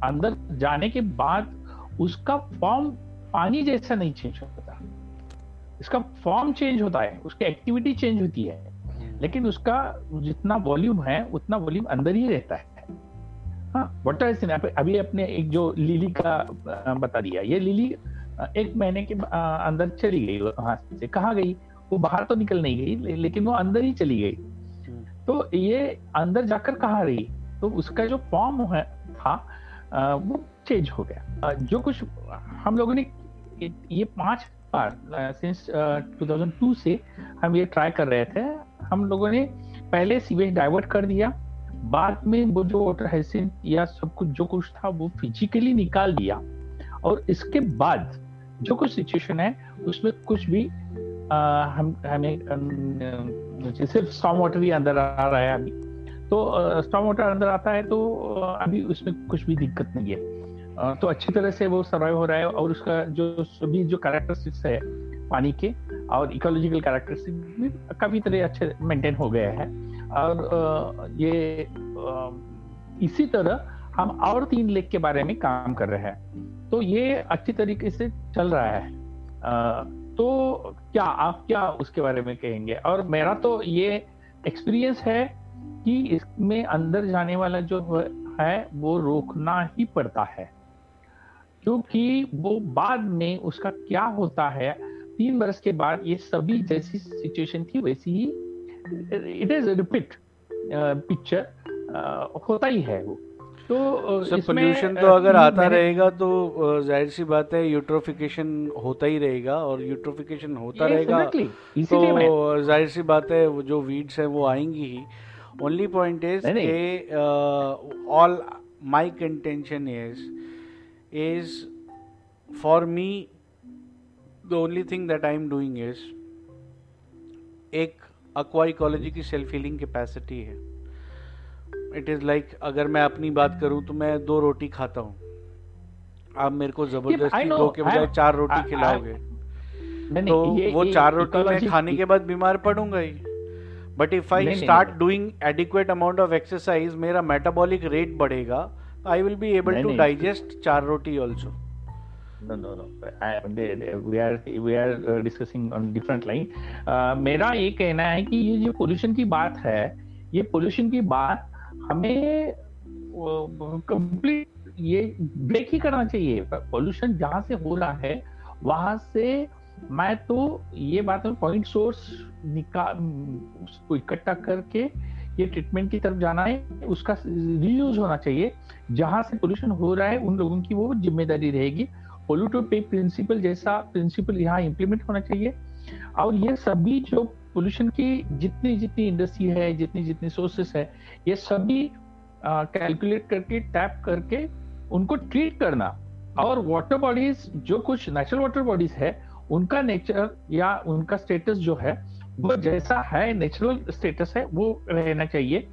अंदर जाने के बाद उसका फॉर्म पानी जैसा नहीं चेंज होता। इसका फॉर्म चेंज होता है उसकी एक्टिविटी चेंज होती है। लेकिन उसका जितना वॉल्यूम है उतना वॉल्यूम अंदर ही रहता है। हाँ वाटर अभी अपने एक जो लिली का बता दिया। ये लिली एक महीने के अंदर चली गई वहाँ से। कहा गई? वो बाहर तो निकल नहीं गई लेकिन वो अंदर ही चली गई। तो ये अंदर जाकर कहा रही? तो उसका जो फॉर्म है था वो चेंज हो गया। जो कुछ हम लोगों ने ये, ये पाँच बार सिंस 2002 से हम ये ट्राई कर रहे थे हम लोगों ने पहले सीवेज डाइवर्ट कर दिया बाद में वो जो वाटर हैसिन या सब कुछ जो कुछ था वो फिजिकली निकाल दिया। और इसके बाद जो कुछ सिचुएशन है उसमें कुछ भी आ, हम हमें जैसे स्टॉम वाटर भी अंदर आ रहा है अभी। तो स्टॉम वाटर अंदर आता है तो अभी उसमें कुछ भी दिक्कत नहीं है। तो अच्छी तरह से वो सर्वाइव हो रहा है और उसका जो सभी जो कैरेक्टरिस्टिक्स है पानी के और इकोलॉजिकल कैरेक्टरिस्टिक्स भी काफ़ी तरह अच्छे मेंटेन हो गए हैं। और ये इसी तरह हम और तीन लेक के बारे में काम कर रहे हैं। तो ये अच्छी तरीके से चल रहा है। तो क्या आप क्या उसके बारे में कहेंगे? और मेरा तो ये एक्सपीरियंस है कि इसमें अंदर जाने वाला जो है, वो रोकना ही पड़ता है। क्योंकि वो बाद में उसका क्या होता है तीन बरस के बाद ये सभी जैसी सिचुएशन थी वैसी ही इट इज़ रिपीट पिक्चर होता ही है वो। तो सब पोल्यूशन तो अगर आता रहेगा तो ज़ाहिर सी बात है यूट्रोफिकेशन होता ही रहेगा और यूट्रोफिकेशन होता रहेगा। तो ज़ाहिर सी बात है वो जो वीड्स है वो आएँगी ही। ओनली पॉइंट इज़ के all my contention is is for me the only thing that I am doing is एक अक्वा इकोलॉजी की सेल्फ हीलिंग कैपेसिटी है। इट इज़ लाइक अगर मैं अपनी बात करूँ तो मैं दो रोटी खाता हूँ। आप मेरे को ज़बरदस्ती दो के बजाय चार रोटी खिलाओगे। तो वो चार रोटी मैं खाने के बाद बीमार पड़ूँगा ही। But if I start doing adequate amount of exercise मेरा मेटाबॉलिक रेट बढ़ेगा I will be able to digest चार रोटी also no no no. I, they, they, we are we are uh, discussing on different line. Uh, मेरा ये कहना है कि ये जो पोल्यूशन की बात है ये पोल्यूशन की बात हमें कंप्लीट ये ब्रेक ही करना चाहिए। पोल्यूशन जहाँ से हो रहा है वहाँ से मैं तो ये बात पॉइंट सोर्स निकाल उसको इकट्ठा करके ये ट्रीटमेंट की तरफ़ जाना है उसका रीयूज होना चाहिए। जहाँ से पोल्यूशन हो रहा है उन लोगों की वो ज़िम्मेदारी रहेगी। पोल्यूटिव पे प्रिंसिपल जैसा प्रिंसिपल यहाँ इम्प्लीमेंट होना चाहिए। और ये सभी जो पोल्यूशन की जितनी जितनी इंडस्ट्री है, जितनी जितनी सोर्सेस है, ये सभी कैलकुलेट करके टैप करके उनको ट्रीट करना। और वाटर बॉडीज जो कुछ नेचुरल वाटर बॉडीज है, उनका नेचर या उनका स्टेटस जो है, वो जैसा है नेचुरल स्टेटस है, वो रहना चाहिए।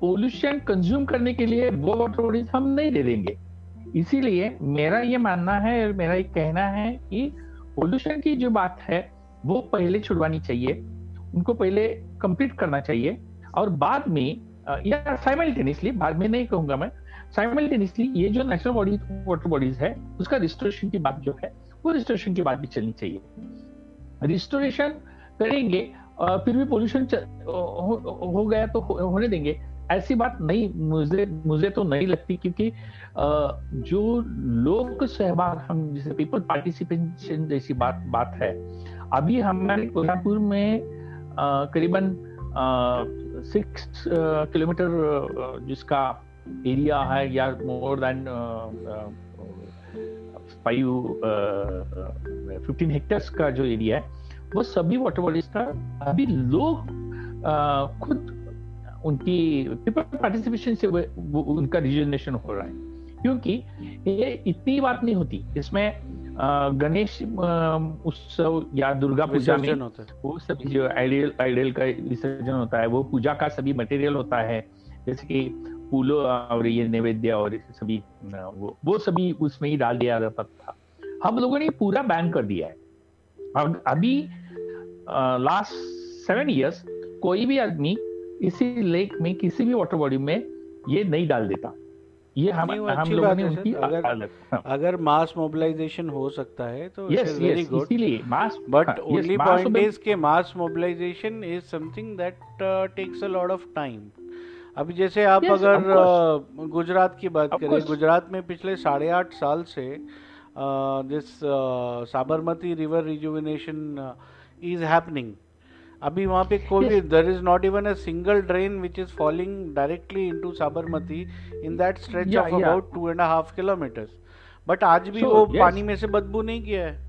पोल्यूशन कंज्यूम करने के लिए वो वाटर बॉडीज हम नहीं दे देंगे। इसीलिए मेरा ये मानना है, मेरा ये कहना है कि पोल्यूशन की जो बात है, वो पहले छुड़वानी चाहिए, उनको पहले कंप्लीट करना चाहिए। और बाद में या साइमल्टेनियसली बाद में नहीं कहूँगा मैं साइमल्टेनियसली ये जो नेशनल बॉडी वाटर बॉडीज है, उसका रिस्टोरेशन की बात जो है, वो रिस्टोरेशन की बात भी चलनी चाहिए। रिस्टोरेशन करेंगे फिर भी पोल्यूशन हो गया तो होने देंगे। ऐसी बात नहीं, मुझे मुझे तो नहीं लगती क्योंकि जो लोक सहभाग हम जैसे पीपल पार्टिसिपेशन जैसी बात बात है। अभी हमारे कोल्हापुर में करीबन सिक्स किलोमीटर जिसका एरिया है या more than five fifteen hectares का जो एरिया है, वो सभी वाटर बॉडीज का अभी लोग खुद उनकी पीपल पार्टिसिपेशन से उनका रिजनेशन हो रहा है। क्योंकि ये इतनी बात नहीं होती। इसमें गणेश उत्सव या दुर्गा पूजा में वो सभी जो आइडियल आइडियल का विसर्जन होता है वो पूजा का सभी मटेरियल होता है। जैसे कि फूलों और ये नैवेद्य और सभी वो वो सभी उसमें ही डाल दिया जाता था। हम लोगों ने पूरा बैन कर दिया है। अभी लास्ट सेवन इयर्स कोई भी आदमी इसी लेक में किसी भी वाटर बॉडी में ये नहीं डाल देता। ये हम हम लोगों ने उनकी अगर हाँ। अगर मास मोबिलाइजेशन हो सकता है तो यस वेरी गुड इसीलिए mass but only point is के mass mobilization is something that takes a lot of time अभी जैसे आप yes, अगर गुजरात की बात करें गुजरात में पिछले साढ़े आठ साल से this Sabarmati river rejuvenation is happening अभी वहाँ पे कोई भी there is not even a single drain which is falling directly into Sabarmati in that stretch of about two and half kilometres but आज भी so, वो yes. पानी में से बदबू नहीं किया है।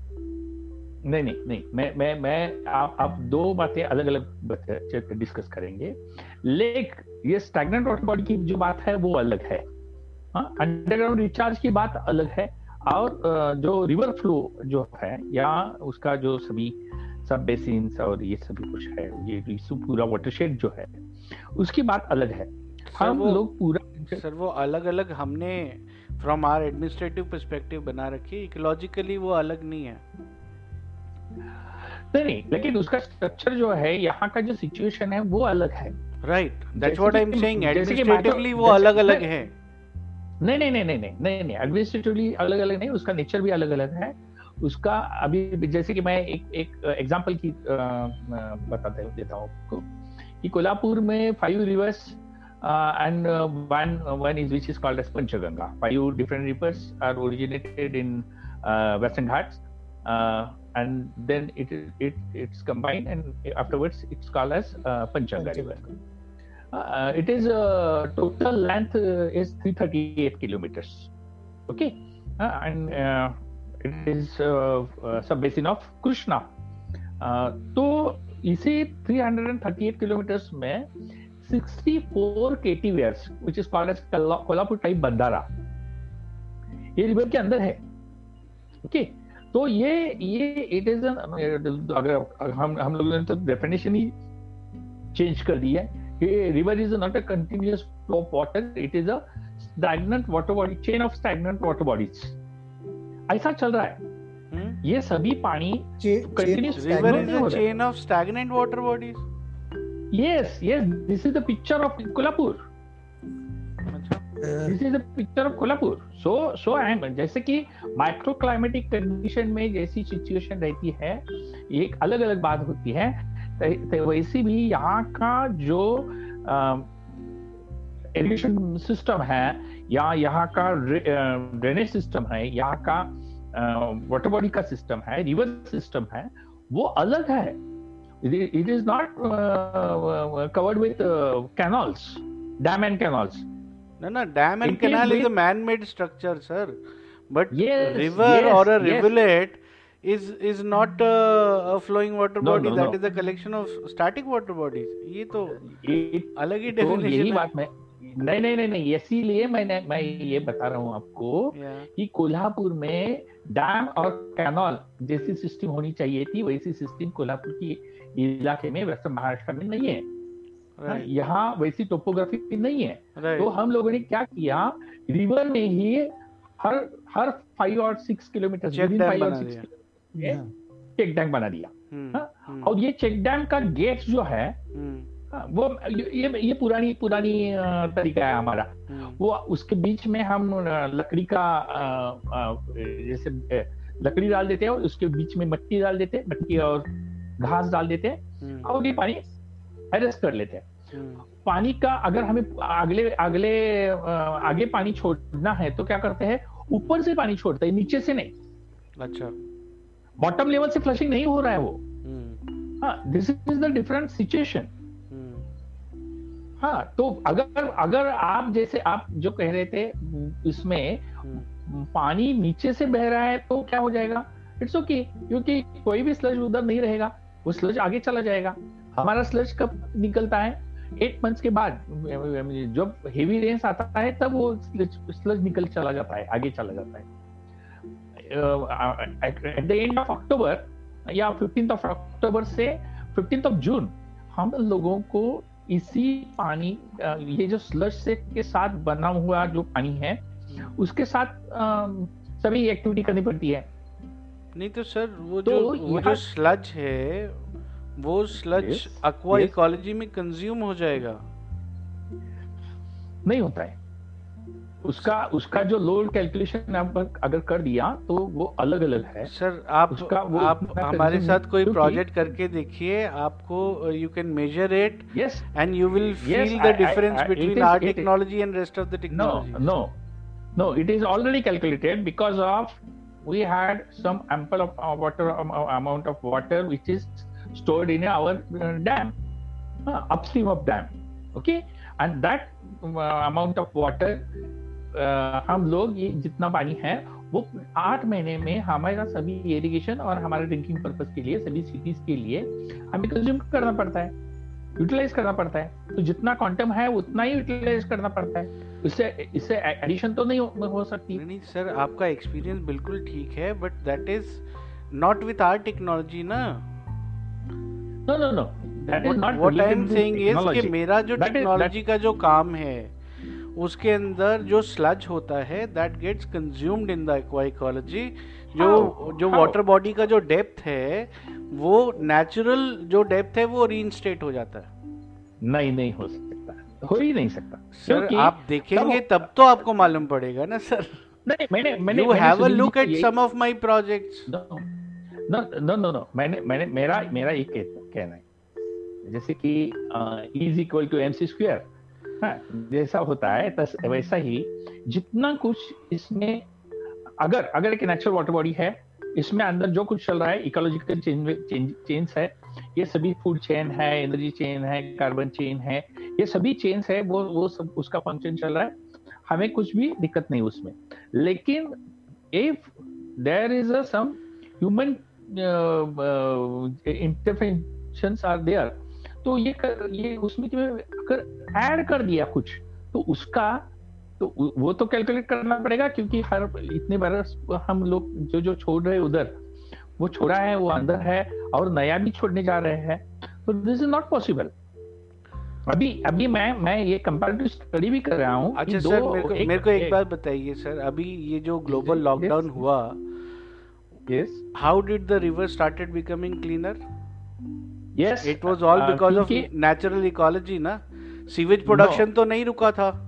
नहीं नहीं नहीं। मैं मैं मैं आप आप दो बातें अलग अलग डिस्कस करेंगे। लेक ये स्टैगनेंट वाटर बॉडी की जो बात है वो अलग है। अंडरग्राउंड रिचार्ज की बात अलग है। और जो रिवर फ्लो जो है या उसका जो सभी सब बेसिन और ये सभी कुछ है ये पूरा वाटरशेड जो है उसकी बात अलग है। हम लोग पूरा सर वो अलग अलग हमने फ्रॉम आर एडमिनिस्ट्रेटिव पर्सपेक्टिव बना रखी इकोलॉजिकली वो अलग नहीं है। नहीं नहीं लेकिन उसका स्ट्रक्चर जो है यहाँ का जो सिचुएशन है वो अलग है। Right that's what I am saying administratively वो अलग अलग है। नहीं नहीं नहीं नहीं नहीं नहीं नहीं एडमिनिस्ट्रेटिवली अलग अलग नहीं उसका नेचर भी अलग अलग है। उसका अभी जैसे कि मैं एक एक एग्जांपल की बताते देता हूँ आपको कि कोल्हापुर में five rivers and one one is which is called as Panchganga five different rivers are originated in western Ghats and then it it it's combined and afterwards it's called as uh, Panchanga River. Uh, it is uh, total length uh, is 338 kilometers. Okay, uh, and uh, sub basin of Krishna. Uh, तो इसे 338 kilometres में 64 KT weirs which is called as Kolhapur type बंदारा ये river के अंदर है okay okay? तो ये ये इट इज़ अगर हम हम लोगों ने तो डेफिनेशन ही चेंज कर दी है कि river is not a continuous flow of water it is a stagnant water body chain of stagnant water bodies ऐसा चल रहा है। Hmm? ये सभी पानी continuous river is a chain of stagnant water bodies yes yes this is the picture of Kolhapur this is the picture of Kolhapur so so I am जैसे कि micro climatic condition में जैसी situation रहती है एक अलग अलग बात होती है। तो वैसे भी यहाँ का जो इरिगेशन सिस्टम है या यहाँ का ड्रेनेज सिस्टम है यहाँ का वाटर बॉडी का सिस्टम है रिवर सिस्टम है वो अलग है। It is not covered with canals dam and canals ना ना dam and canal is a man made structure sir but river और a rivulet is is not a flowing water body that is a collection of static water bodies ये तो अलग ही तो definition है। नहीं नहीं नहीं नहीं इसीलिए मैंने मैं ये बता रहा हूँ आपको yeah. कि कोल्हापुर में डैम और कैनॉल जैसी सिस्टम होनी चाहिए थी वैसी सिस्टम कोल्हापुर की इलाके में वेस्टर्न महाराष्ट्र में नहीं है। हाँ, यहाँ वैसी टोपोग्राफी नहीं है। तो हम लोगों ने क्या किया रिवर में ही हर हर फाइव और सिक्स किलोमीटर चेक डैम बना दिया। हम्म, हाँ, हम्म। और ये चेक डैम का गेट जो है हम्म। हाँ, वो ये ये पुरानी पुरानी तरीका है हमारा। वो उसके बीच में हम लकड़ी का जैसे लकड़ी डाल देते हैं और उसके बीच में मट्टी डाल देते हैं मट्टी और घास डाल देते हैं और ये पानी अरेस्ट कर लेते हैं। हम्म। पानी का अगर हमें अगले अगले आगे पानी छोड़ना है तो क्या करते हैं? ऊपर से पानी छोड़ते हैं नीचे से नहीं। अच्छा। बॉटम लेवल से फ्लशिंग नहीं हो रहा है वो। हम्म। हाँ this is the different situation हाँ तो अगर अगर आप जैसे आप जो कह रहे थे इसमें हम्म। पानी नीचे से बह रहा है तो क्या हो जाएगा? इट्स ओके okay, क्योंकि कोई भी स्लज उधर नहीं रहेगा वो स्लज आगे चला जाएगा। हमारा स्लज कब निकलता है? एट मंथ्स के बाद जब हेवी रेंस आता है तब वो स्लज, स्लज निकल चला जाता है आगे चला जाता है। At the end of October या फिफ्टींथ ऑफ़ अक्टूबर से फिफ्टींथ ऑफ़ जून हम लोगों को इसी पानी ये जो स्लज से के साथ बना हुआ जो पानी है उसके साथ सभी एक्टिविटी करनी पड़ती है। नहीं तो सर वो तो जो वो जो स्लज है वो स्लज अक्वा इकोलॉजी में कंज्यूम हो जाएगा। नहीं होता है। उसका उसका जो लोड कैलकुलेशन अगर कर दिया तो वो अलग अलग है। सर आप उसका वो आप हमारे साथ कोई प्रोजेक्ट करके देखिए आपको you can measure it yes and you will feel the difference between our technology and rest of the technology no no it is already calculated because of we had some ample of water amount of water which is stored in our dam upstream of dam okay and that amount of water हम लोग ये जितना पानी है वो आठ महीने में हमारा सभी इरिगेशन और हमारे ड्रिंकिंग पर्पज के लिए सभी सिटीज़ के लिए हमें कंज्यूम करना पड़ता है यूटिलाइज करना पड़ता है। तो जितना क्वांटम है उतना ही यूटिलाइज करना पड़ता है। इससे इससे एडिशन तो नहीं हो, हो सकती। नहीं सर आपका एक्सपीरियंस बिल्कुल ठीक है but that is not with our technology ना। No no no that is not what I am saying is कि मेरा जो टेक्नोलॉजी का जो काम है उसके अंदर जो स्लज होता है that gets consumed in the ecology जो जो वाटर बॉडी का जो डेप्थ है वो नेचुरल जो डेप्थ है वो रीइंस्टेट हो जाता है। नहीं नहीं हो सकता। हो ही नहीं सकता। सर आप देखेंगे तब तो आपको मालूम पड़ेगा ना सर नहीं मैंने मैंने you have a look at some of my projects no no no no मैंने मैंने मेरा मेरा एक कहना है। जैसे कि is equal to M C square जैसा होता है तस, वैसा ही जितना कुछ इसमें अगर अगर एक नेचुरल वाटर बॉडी है इसमें अंदर जो कुछ चल रहा है इकोलॉजिकल चेंज चेंज है ये सभी फ़ूड चेन है एनर्जी चेन है कार्बन चेन है ये सभी चेन्स है वो वो सब उसका फ़ंक्शन चल रहा है हमें कुछ भी दिक्कत नहीं उसमें। लेकिन if there is a some human interventions are there तो ये कर, ये उसमें अगर ऐड कर दिया कुछ तो उसका तो वो तो कैलकुलेट करना पड़ेगा क्योंकि हर इतने बरस हम लोग जो जो छोड़ रहे उधर वो छोड़ा है वो अंदर है और नया भी छोड़ने जा रहे हैं। तो दिस इज़ नॉट पॉसिबल अभी अभी मैं मैं ये कंपैरेटिव स्टडी भी कर रहा हूँ अच्छा सर मेरे को एक, मेरे को एक एक बात बताइए सर अभी ये जो ग्लोबल लॉकडाउन हुआ yes how did the river started becoming cleaner yes. It was all uh, because of क्योंकि- नेचुरल इकोलॉजी ना सीवेज प्रोडक्शन तो नहीं रुका था।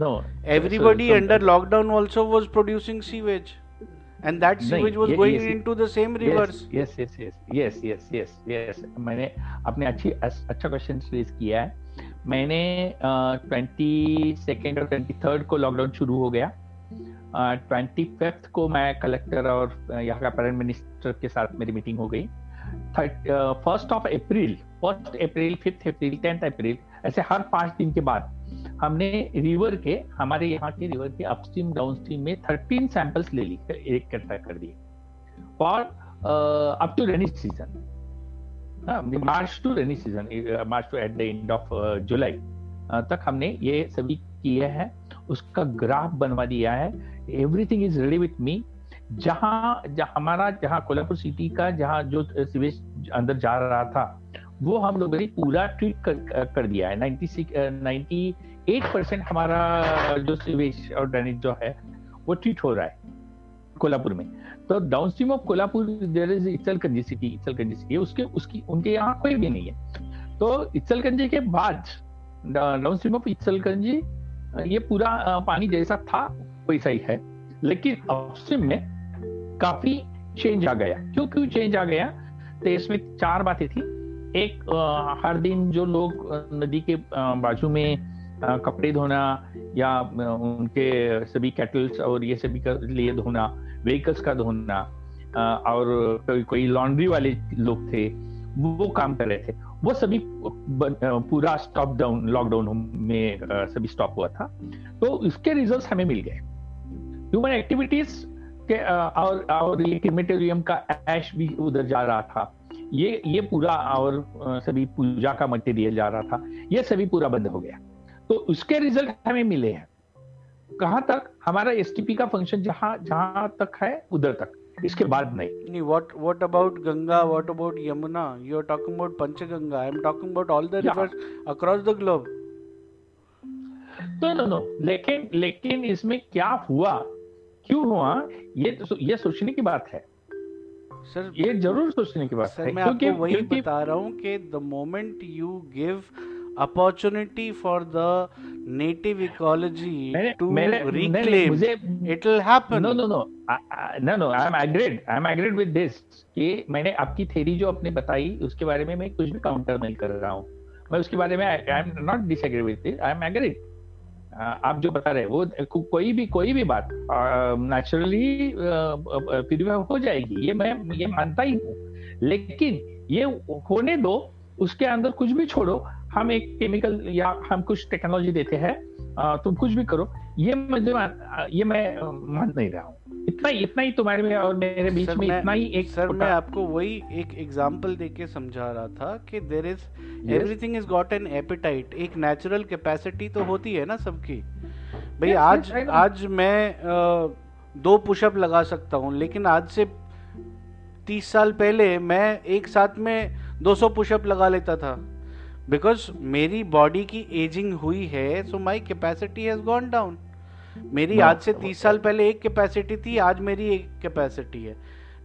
No. Everybody so- under lockdown also was producing sewage. And that sewage was going ये- into the same rivers. Yes yes yes yes yes yes yes मैंने आपने अच्छी अच्छा क्वेश्चन रेज किया है। मैंने ट्वेंटी सेकेंड और ट्वेंटी थर्ड को लॉकडाउन शुरू हो गया। ट्वेंटी uh, फिफ्थ को मैं कलेक्टर और यहाँ का प्राइम मिनिस्टर के साथ मेरी मीटिंग हो गई। First of April first April fifth April tenth April ऐसे हर पाँच दिन के बाद हमने रिवर के, हमारे यहाँ के रिवर के अपस्ट्रीम डाउनस्ट्रीम में थर्टीन सैंपल्स ले ली एक इकट्ठा कर दिए। For up to rainy season March to rainy season March to at the end of July तक हमने ये सभी किए हैं। उसका ग्राफ बनवा दिया है। Everything is ready with me जहाँ जहाँ हमारा जहाँ कोल्हापुर सिटी का जहाँ जो सीवेज अंदर जा रहा था वो हम लोगों ने पूरा ट्रीट कर, कर दिया है। 96 नाइन्टी एट परसेंट हमारा जो सीवेज और ड्रेनेज जो है वो ट्रीट हो रहा है कोल्हापुर में। तो downstream of Kolhapur there is Ichalkaranji city Ichalkaranji city उसके उसकी उनके यहाँ कोई भी नहीं है। तो इचलकंजी के बाद डाउन स्ट्रीम ऑफ़ इचलकंजी ये पूरा पानी जैसा था वैसा ही है। लेकिन अपस्ट्रीम में काफ़ी चेंज आ गया। क्यों क्यों चेंज आ गया? तो इसमें चार बातें थी। एक अ, हर दिन जो लोग नदी के बाजू में अ, कपड़े धोना या उनके सभी कैटल्स और ये सभी का लिए धोना व्हीकल्स का धोना और कोई कोई लॉन्ड्री वाले लोग थे वो काम कर रहे थे। वो सभी पूरा स्टॉप डाउन लॉकडाउन में सभी स्टॉप हुआ था। तो इसके रिजल्ट्स हमें मिल गए। ह्यूमन एक्टिविटीज़ के और और ये क्रिमेटोरियम का ऐश भी उधर जा रहा था ये ये पूरा और सभी पूजा का मटेरियल जा रहा था ये सभी पूरा बंद हो गया तो उसके रिज़ल्ट हमें मिले हैं कहाँ तक हमारा एसटीपी का फ़ंक्शन जहाँ जहाँ तक है उधर तक इसके बाद नहीं Nee, what what about Ganga? What about Yamuna? You're talking about Panchaganga. I'm talking about all the Yeah. rivers across the globe. तो नो नो लेकिन लेकिन इसमें क्या हुआ क्यों हुआ? ये तो ये सोचने की बात है। सर ये ज़रूर सोचने की बात सर है मैं आपको क्योंकि वही क्योंकि बता रहा हूँ कि the moment you give opportunity for the native ecology to reclaim it will happen no no no no no I am agreed I am agreed with this कि मैंने आपकी थ्योरी जो आपने बताई उसके बारे में मैं कुछ भी काउंटर नहीं कर रहा हूँ। मैं उसके बारे में I am not disagree with this I am agreed आप जो बता रहे वो को, कोई भी कोई भी बात नेचुरली प्यूरिफाई हो जाएगी ये मैं ये मानता ही हूँ। लेकिन ये होने दो उसके अंदर कुछ भी छोड़ो हम एक केमिकल या हम कुछ टेक्नोलॉजी देते हैं तुम कुछ भी करो ये मुझे ये मैं मान नहीं रहा हूँ। इतना इतना ही तुम्हारे में और मेरे बीच में इतना ही एक सर मैं आपको वही एक एग्जांपल देके समझा रहा था कि there is everything is got an appetite एक नेचुरल कैपेसिटी तो होती है ना सबकी। भाई Yes, आज yes, आज मैं दो पुशअप लगा सकता हूँ लेकिन आज से तीस साल पहले मैं एक साथ में 200 पुशअप लगा लेता था। बिकॉज़ मेरी बॉडी की एजिंग हुई है so my capacity has gone down मेरी आज से तीस साल पहले एक कैपेसिटी थी आज मेरी एक कैपेसिटी है।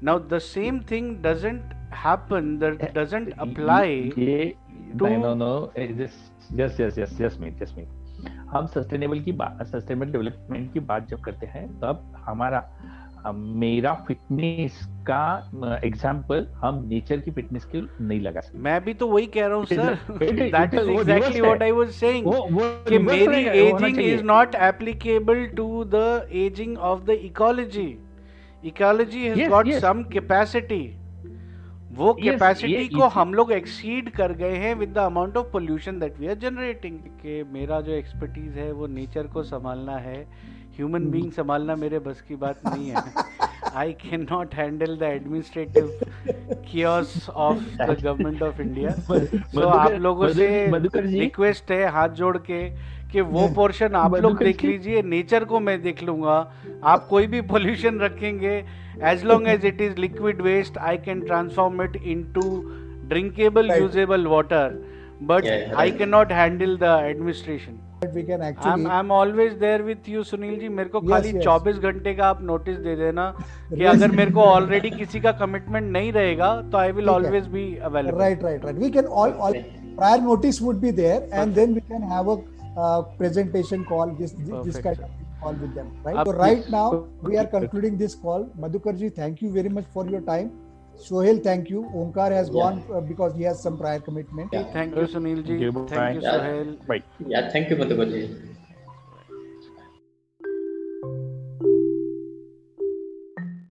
Now the same thing doesn't happen doesn't apply no no yes yes yes yes just me just me हम सस्टेनेबल की बात सस्टेनेबल डेवलपमेंट की बात जब करते हैं तब हमारा मेरा फिटनेस का एग्ज़ाम्पल हम नेचर की फिटनेस के नहीं लगा सकते। मैं भी तो वही कह रहा हूँ सर दैट इज़ वो exactly what I was saying कि मेरी ageing is not applicable to the ageing of the ecology ecology has got some capacity वो कैपेसिटी Yes, ये को इसी- हम लोग एक्सीड कर गए हैं with the amount of pollution that we are generating कि मेरा जो एक्सपर्टीज है वो नेचर को संभालना है। Human Hmm. बीइंग संभालना मेरे बस की बात नहीं है। I can not handle the administrative chaos of the government of India Madhukar- आप लोगों से रिक्वेस्ट है हाथ जोड़ के कि वो पोर्शन आप लोग देख लीजिए नेचर को मैं देख लूँगा। आप कोई भी पोल्यूशन रखेंगे as long as it is liquid waste I can transform it into drinkable. Usable water but I. Can not handle the administration we can actually I am always there with you Sunil ji मेरे को Yes, खाली yes. 24 घंटे का आप notice दे देना कि. अगर मेरे को ऑलरेडी किसी का कमिटमेंट नहीं रहेगा तो आई विल है। Always be available right right right we can all, all prior notice would be there and then we can have a uh, presentation call this this, this kind of call with them right so right now we are concluding this call madhukar ji thank you very much for your time sohel thank you Omkar has Yeah. gone uh, because he has some prior commitment Yeah. Thank you, Sunil ji. Thank you. Sohail. You Bye. Yeah, thank you, Madhukar ji.